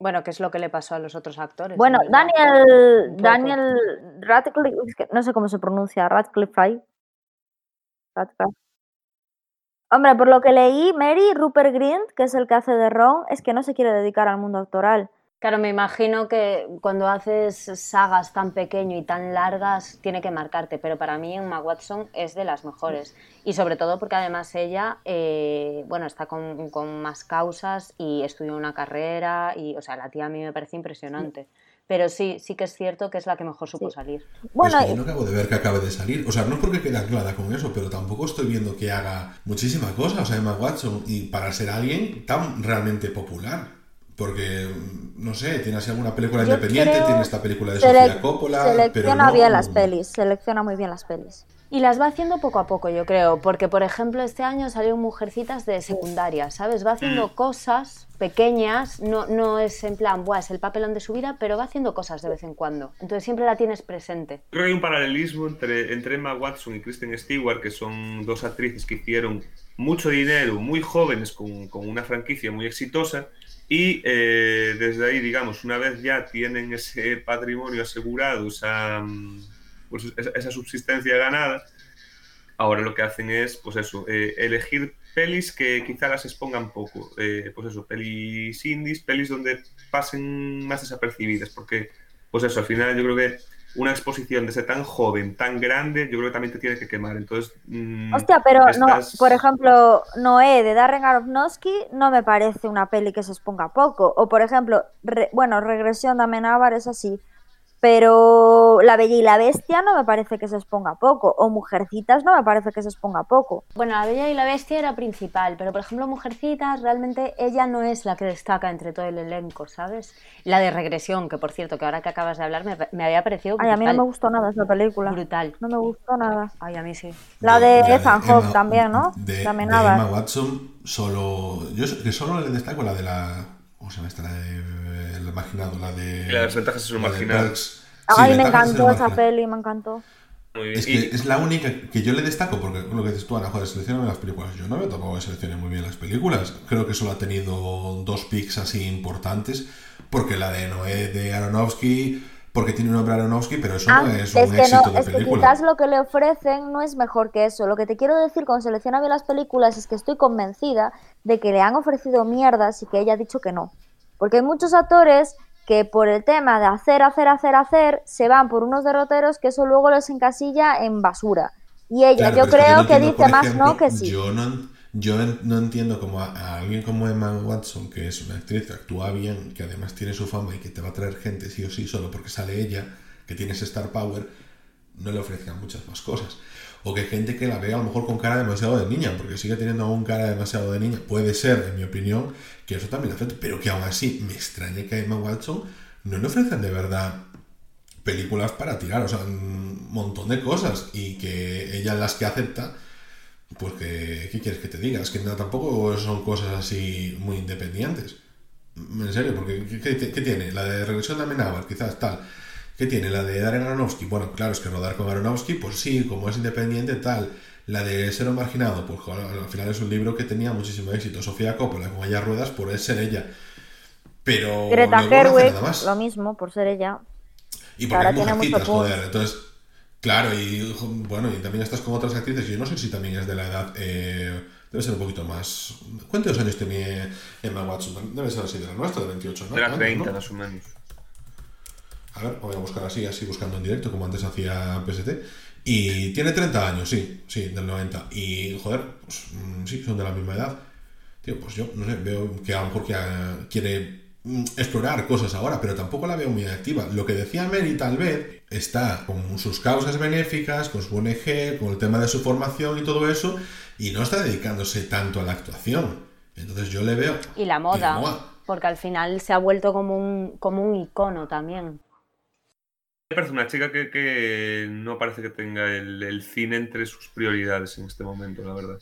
Bueno, ¿qué es lo que le pasó a los otros actores? Bueno, Daniel, Daniel Radcliffe, no sé cómo se pronuncia, Radcliffe. Radcliffe. Hombre, por lo que leí, Mary Rupert Grint, que es el que hace de Ron, es que no se quiere dedicar al mundo actoral. Claro, me imagino que cuando haces sagas tan pequeño y tan largas tiene que marcarte, pero para mí Emma Watson es de las mejores. Y sobre todo porque además ella, eh, bueno, está con, más causas y estudió una carrera y, o sea, la tía a mí me parece impresionante. Pero sí, sí que es cierto que es la que mejor supo salir. Bueno, yo no acabo de ver que acabe de salir. O sea, no es porque quede clara con eso, pero tampoco estoy viendo que haga muchísimas cosas, o sea, Emma Watson, y para ser alguien tan realmente popular. Porque, no sé, tiene así alguna película independiente, tiene esta película de Sofía Coppola. Selecciona bien las pelis, selecciona muy bien las pelis. Y las va haciendo poco a poco, yo creo, porque por ejemplo este año salieron Mujercitas de secundaria, ¿sabes? Va haciendo mm. cosas pequeñas, no, no es en plan, Buah, es el papelón de su vida, pero va haciendo cosas de vez en cuando. Entonces siempre la tienes presente. Creo que hay un paralelismo entre, entre Emma Watson y Kristen Stewart, que son dos actrices que hicieron mucho dinero, muy jóvenes, con, con una franquicia muy exitosa, y eh, desde ahí, digamos, una vez ya tienen ese patrimonio asegurado, esa, pues, esa subsistencia ganada, ahora lo que hacen es, pues eso, eh, elegir pelis que quizá las expongan poco. Eh, pues eso, pelis indies, pelis donde pasen más desapercibidas, porque, pues eso, al final yo creo que una exposición de ser tan joven, tan grande, yo creo que también te tiene que quemar. Entonces, mm, Hostia, pero no, por ejemplo, Noé de Darren Aronofsky no me parece una peli que se exponga poco. O por ejemplo, bueno, Regresión de Amenábar es así. Pero La Bella y la Bestia no me parece que se exponga poco, o Mujercitas no me parece que se exponga poco. Bueno, La Bella y la Bestia era principal, pero por ejemplo Mujercitas realmente ella no es la que destaca entre todo el elenco, ¿sabes? La de Regresión, que por cierto, que ahora que acabas de hablar me, había parecido brutal. Ay, a mí no me gustó nada esa película. Brutal. No me gustó nada. Ay, a mí sí. La de, Ethan Hawke también, ¿no? De, Emma Watson, solo... Yo que solo le destaco la de la... ¿Cómo se llama esta? La de marginado, la de. Y las ventajas es un marginal. Ay, me encantó esa peli, me encantó. Es que es la única que yo le destaco, porque lo que dices tú, Ana, joder, selecciona las películas. Yo no me tocado que seleccione muy bien las películas. Creo que solo ha tenido dos picks así importantes, porque la de Noé de Aronofsky, porque tiene un nombre Aronofsky, pero eso no ah, es, un éxito de es película. Que quizás lo que le ofrecen no es mejor que eso. Lo que te quiero decir con selecciona bien las películas es que estoy convencida de que le han ofrecido mierdas y que ella ha dicho que no. Porque hay muchos actores que por el tema de hacer, hacer, hacer, hacer, se van por unos derroteros que eso luego les encasilla en basura. Y ella, yo creo que, dice más no que sí. Yo no, yo no entiendo como a, alguien como Emma Watson, que es una actriz que actúa bien, que además tiene su fama y que te va a traer gente sí o sí solo porque sale ella, que tiene star power, no le ofrezcan muchas más cosas. O que gente que la vea a lo mejor con cara demasiado de niña, porque sigue teniendo aún cara demasiado de niña. Puede ser, en mi opinión, que eso también afecte, pero que aún así me extrañe que a Emma Watson no le ofrezcan de verdad películas para tirar, o sea, un montón de cosas y que ella las que acepta pues que, ¿qué quieres que te diga? Es que no, tampoco son cosas así muy independientes. En serio, porque ¿qué, tiene? La de Regresión de Amenábar, quizás tal. ¿Qué tiene? La de Darren Aronofsky. Bueno, claro, es que rodar con Aronofsky, pues sí, como es independiente, tal. La de Ser un marginado, pues al final es un libro que tenía muchísimo éxito. Sofía Coppola, con ella ruedas, por ser ella. Pero. Greta Gerwig, lo mismo, por ser ella. Y porque Ahora tiene mucho joder. Entonces, Claro, y bueno, y también estás con otras actrices. Yo no sé si también es de la edad. Eh, debe ser un poquito más. ¿Cuántos años tenía Emma Watson? Debe ser así de la nuestra, de 28, ¿no? De las 30, más o menos. A ver, voy a buscar así, así buscando en directo, como antes hacía PST. Y tiene 30 años, sí, sí, del 90. Y, joder, pues, mm, sí, son de la misma edad. Tío, pues yo, no sé, veo que a lo mejor que quiere explorar cosas ahora, pero tampoco la veo muy activa. Lo que decía Mary tal vez está con sus causas benéficas, con su ONG, con el tema de su formación y todo eso, y no está dedicándose tanto a la actuación. Entonces yo le veo... Y la moda, porque al final se ha vuelto como un, como un icono también. Me parece una chica que, no parece que tenga el cine entre sus prioridades en este momento, la verdad.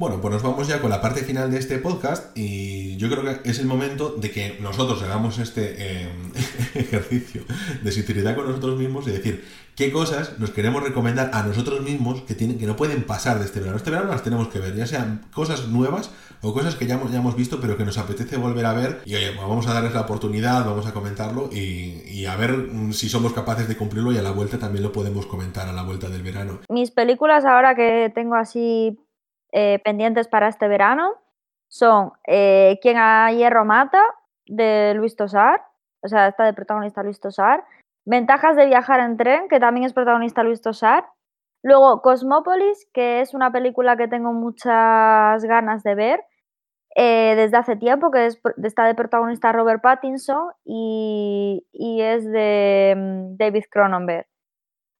Bueno, pues nos vamos ya con la parte final de este podcast y yo creo que es el momento de que nosotros hagamos este em, (laughs) ejercicio de sinceridad con nosotros mismos y decir qué cosas nos queremos recomendar a nosotros mismos que, tienen, que no pueden pasar de este verano. Este verano las tenemos que ver, ya sean cosas nuevas o cosas que ya hemos, ya hemos visto pero que nos apetece volver a ver y oye, vamos a darles la oportunidad, vamos a comentarlo y, y a ver mm, si somos capaces de cumplirlo y a la vuelta también lo podemos comentar a la vuelta del verano. Mis películas ahora que tengo así eh, pendientes para este verano son eh, Quien a hierro mata, de Luis Tosar, o sea, está de protagonista Luis Tosar. Ventajas de viajar en tren, que también es protagonista Luis Tosar. Luego Cosmópolis, que es una película que tengo muchas ganas de ver eh, desde hace tiempo, que es, está de protagonista Robert Pattinson y, y es de mm, David Cronenberg.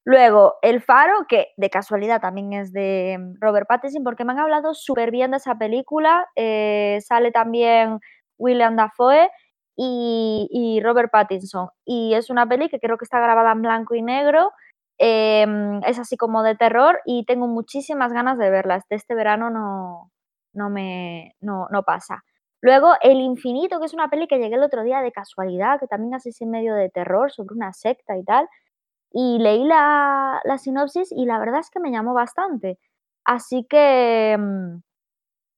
Luego, El Faro, que de casualidad también es de mm, Robert Pattinson, porque me han hablado súper bien de esa película. Eh, sale también William Dafoe y, Robert Pattinson. Y es una peli que creo que está grabada en blanco y negro. Em, es así como de terror y tengo muchísimas ganas de verla. Este, este verano no, no me no, no pasa. Luego, El Infinito, que es una peli que llegué el otro día de casualidad, que también así en medio de terror, sobre una secta y tal y leí la, sinopsis y la verdad es que me llamó bastante. Así que, mm,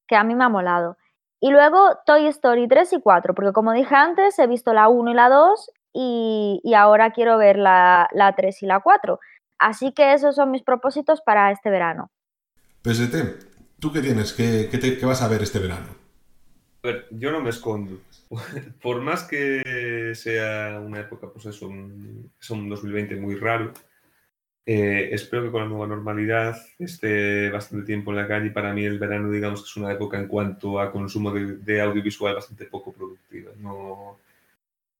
que a mí me ha molado. Y luego Toy Story 3 y 4, porque como dije antes, he visto la 1 y la 2 y, ahora quiero ver la, 3 y la 4. Así que esos son mis propósitos para este verano. PST, ¿tú qué tienes? ¿Qué, qué vas a ver este verano? A ver, yo no me escondo. (laughs) por más que sea una época, pues eso, un, es un 2020 muy raro, eh, espero que con la nueva normalidad esté bastante tiempo en la calle para mí el verano, digamos, que es una época en cuanto a consumo de, audiovisual bastante poco productiva. No,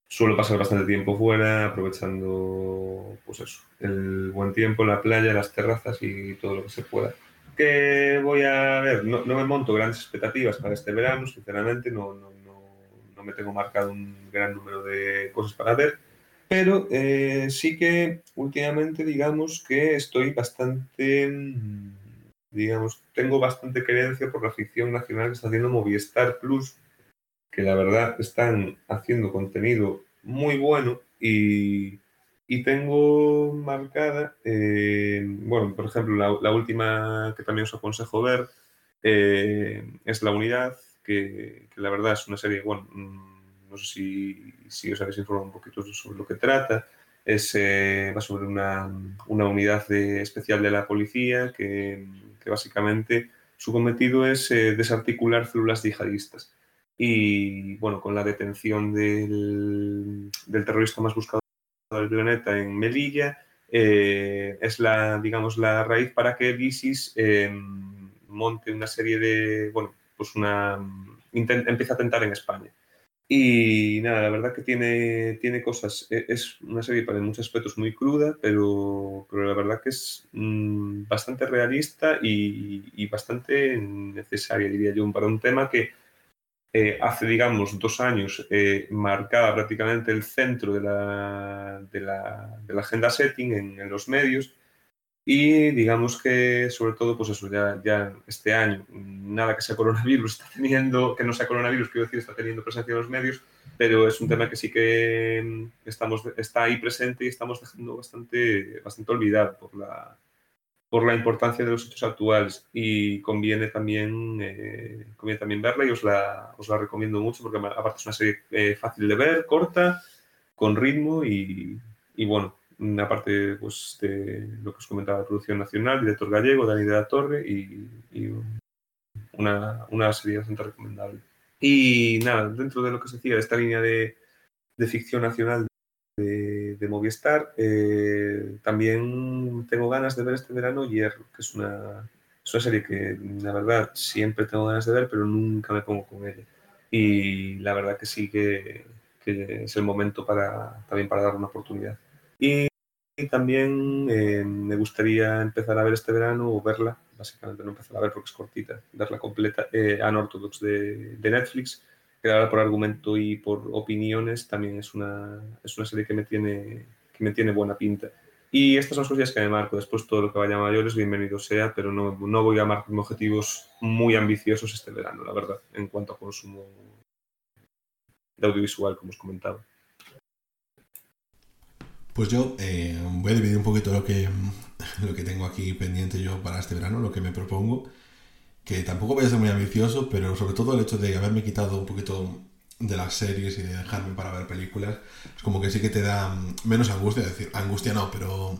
suelo pasar bastante tiempo fuera, aprovechando, pues eso, el buen tiempo, la playa, las terrazas y todo lo que se pueda. ¿Qué voy a ver? No, me monto grandes expectativas para este verano, sinceramente, no, no me tengo marcado un gran número de cosas para ver, pero eh, sí que últimamente digamos que estoy bastante, mm, digamos, tengo bastante creencia por la ficción nacional que está haciendo Movistar Plus, que la verdad están haciendo contenido muy bueno y, tengo marcada, eh, bueno, por ejemplo, la, última que también os aconsejo ver eh, es La Unidad, que, la verdad es una serie, bueno, mm, no sé si, si os habéis informado un poquito sobre lo que trata. Es, eh, va sobre una, una unidad de, especial de la policía que, que básicamente su cometido es eh, desarticular células yihadistas. y bueno, con la detención del, del terrorista más buscado del planeta en Melilla, eh, es la, digamos, la raíz para que el ISIS em, monte una serie de, bueno, pues una, empieza a tentar en España. Y nada, la verdad que tiene, tiene cosas, e, es una serie para muchos aspectos muy cruda, pero, pero la verdad que es mm, bastante realista y, bastante necesaria, diría yo, para un tema que eh, hace, digamos, dos años eh, marcaba prácticamente el centro de la, de la, agenda setting en, los medios y digamos que sobre todo, pues eso, ya, ya este año, nada que sea coronavirus está teniendo, que no sea coronavirus, quiero decir, está teniendo presencia en los medios, pero es un tema que sí que mm, estamos, está ahí presente y estamos dejando bastante, bastante olvidado por la, por la importancia de los hechos actuales. Y conviene también, eh, conviene también verla y os la, os la, recomiendo mucho porque aparte es una serie eh, fácil de ver, corta, con ritmo y, y, bueno, aparte pues, de lo que os comentaba producción nacional, director gallego, Dani de la Torre y, y una, una, serie bastante recomendable. Y nada, dentro de lo que se decía de esta línea de, de ficción nacional de, de Movistar. Eh, también tengo ganas de ver este verano Hierro, que es una, es una serie que la verdad siempre tengo ganas de ver, pero nunca me pongo con ella. Y la verdad que sí que, que es el momento para, también para dar una oportunidad. Y, y también eh, me gustaría empezar a ver este verano o verla, básicamente no empezar a ver porque es cortita, verla completa, eh, Unorthodox de, de Netflix que ahora por argumento y por opiniones también es una, es una serie que me, tiene, que me tiene buena pinta. Y estas son las cosas que me marco. Después todo lo que vaya a mayores, bienvenido sea, pero no, no voy a marcar objetivos muy ambiciosos este verano, la verdad, en cuanto a consumo de audiovisual, como os comentaba. Pues yo eh, voy a dividir un poquito lo que, (laughs) lo que tengo aquí pendiente yo para este verano, lo que me propongo que tampoco voy a ser muy ambicioso, pero sobre todo el hecho de haberme quitado un poquito de las series y de dejarme para ver películas, es como que sí que te da menos angustia, es decir, angustia no, pero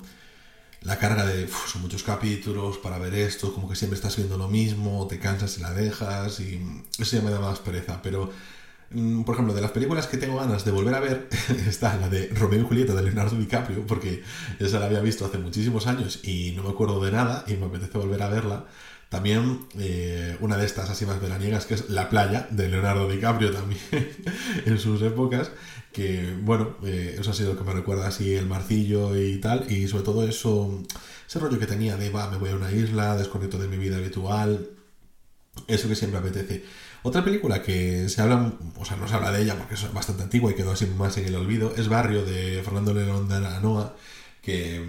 la carga de son muchos capítulos para ver esto, como que siempre estás viendo lo mismo, te cansas y la dejas, y eso ya me da más pereza, pero mm, por ejemplo, de las películas que tengo ganas de volver a ver, (laughs) está la de Romeo y Julieta de Leonardo DiCaprio, porque esa la había visto hace muchísimos años y no me acuerdo de nada y me apetece volver a verla. También eh, una de estas así más veraniegas, que es La playa, de Leonardo DiCaprio también, (laughs) en sus épocas, que bueno, eh, eso ha sido lo que me recuerda así el marcillo y tal, y sobre todo eso, ese rollo que tenía de, va, me voy a una isla, desconecto de mi vida habitual, eso que siempre apetece. Otra película que se habla, o sea, no se habla de ella porque es bastante antigua y quedó así más en el olvido, es Barrio de Fernando León de Aranoa, que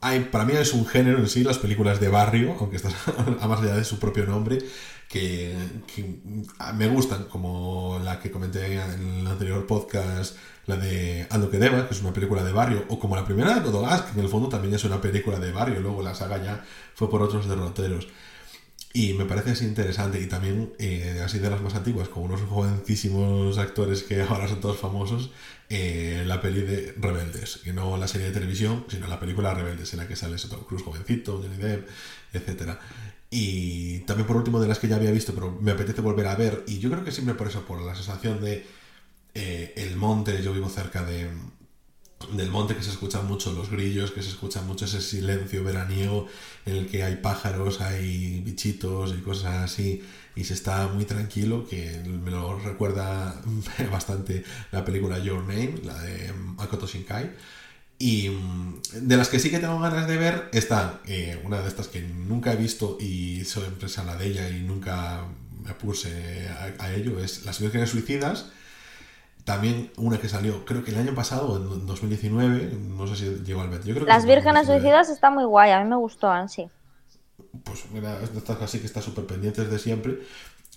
hay, para mí es un género en sí, las películas de barrio, aunque estás (laughs) a más allá de su propio nombre, que, que, me gustan, como la que comenté en el anterior podcast, la de Ando que Deba, que es una película de barrio, o como la primera de Todo Gas, que en el fondo también es una película de barrio, luego la saga ya fue por otros derroteros. Y me parece interesante. Y también, eh, así de las más antiguas, con unos jovencísimos actores que (laughs) ahora son todos famosos, eh, la peli de Rebeldes. Que no la serie de televisión, sino la película Rebeldes, en la que sale Tom Cruz jovencito, Johnny Depp, etc. Y también, por último, de las que ya había visto, pero me apetece volver a ver. Y yo creo que siempre por eso, por la sensación de eh, el monte, yo vivo cerca de, del monte que se escuchan mucho los grillos, que se escucha mucho ese silencio veraniego en el que hay pájaros, hay bichitos y cosas así y se está muy tranquilo, que me lo recuerda (laughs) bastante la película Your Name, la de Makoto Shinkai. Y mm, de las que sí que tengo ganas de ver está eh, una de estas que nunca he visto y soy empresa la de ella y nunca me puse a, ello, es Las Vírgenes Suicidas también una que salió, creo que el año pasado, en 2019, no sé si llegó al 20. Yo creo Las Vírgenes Suicidas está muy guay, a mí me gustó, Ansi. Pues mira, esta casi que está súper pendiente desde siempre.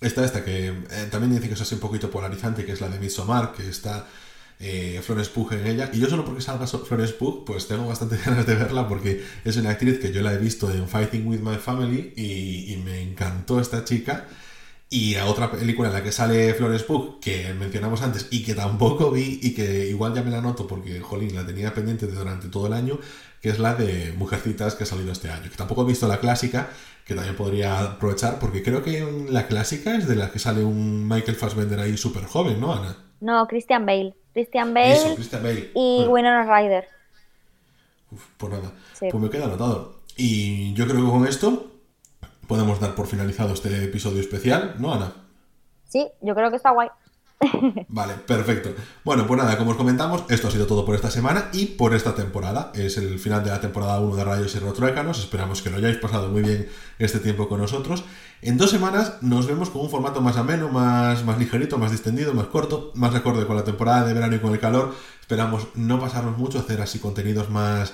Está esta que eh, también dice que es así un poquito polarizante, que es la de Midsommar, que está eh, Florence Pugh en ella. Y yo solo porque salga Florence Pugh, pues tengo bastante (laughs) ganas de verla porque es una actriz que yo la he visto en Fighting with My Family y, y me encantó esta chica. Y a otra película en la que sale Flores Pugh, que mencionamos antes y que tampoco vi y que igual ya me la noto porque, jolín, la tenía pendiente durante todo el año, que es la de Mujercitas que ha salido este año. Que tampoco he visto la clásica, que también podría aprovechar, porque creo que la clásica es de la que sale un Michael Fassbender ahí súper joven, ¿no, Ana? No, Christian Bale. Christian Bale, Eso, Christian Bale. y Bueno. Winona Ryder. Uf, pues nada, Sí. pues me queda anotado. Y yo creo que con esto podemos dar por finalizado este episodio especial, ¿no, Ana? Sí, yo creo que está guay. (laughs) Vale, perfecto. Bueno, pues nada, como os comentamos, esto ha sido todo por esta semana y por esta temporada. Es el final de la temporada 1 de Rayos y Retruécanos. Esperamos que lo hayáis pasado muy bien este tiempo con nosotros. En dos semanas nos vemos con un formato más ameno, más, más ligerito, más distendido, más corto, más acorde con la temporada de verano y con el calor. Esperamos no pasarnos mucho, hacer así contenidos más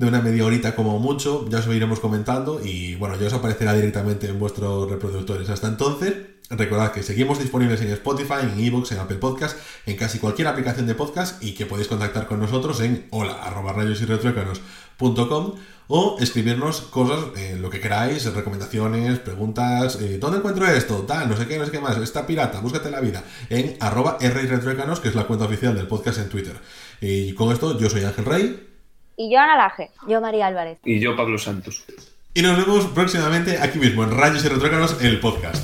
de una media horita como mucho, ya os iremos comentando y bueno, ya os aparecerá directamente en vuestros reproductores. Hasta entonces, recordad que seguimos disponibles en Spotify, en Evox, en Apple Podcast, en casi cualquier aplicación de podcast y que podéis contactar con nosotros en hola arroba rayos y retruécanos.com o escribirnos cosas, eh, lo que queráis, recomendaciones, preguntas, eh, ¿dónde encuentro esto? Tal, no sé qué, no sé qué más, esta pirata, búscate la vida, en arroba R que es la cuenta oficial del podcast en Twitter. Y con esto, yo soy Ángel Rey. Y yo, Ana Laje. Yo, María Álvarez. Y yo, Pablo Santos. Y nos vemos próximamente aquí mismo en Rayos y Retrócanos, el podcast.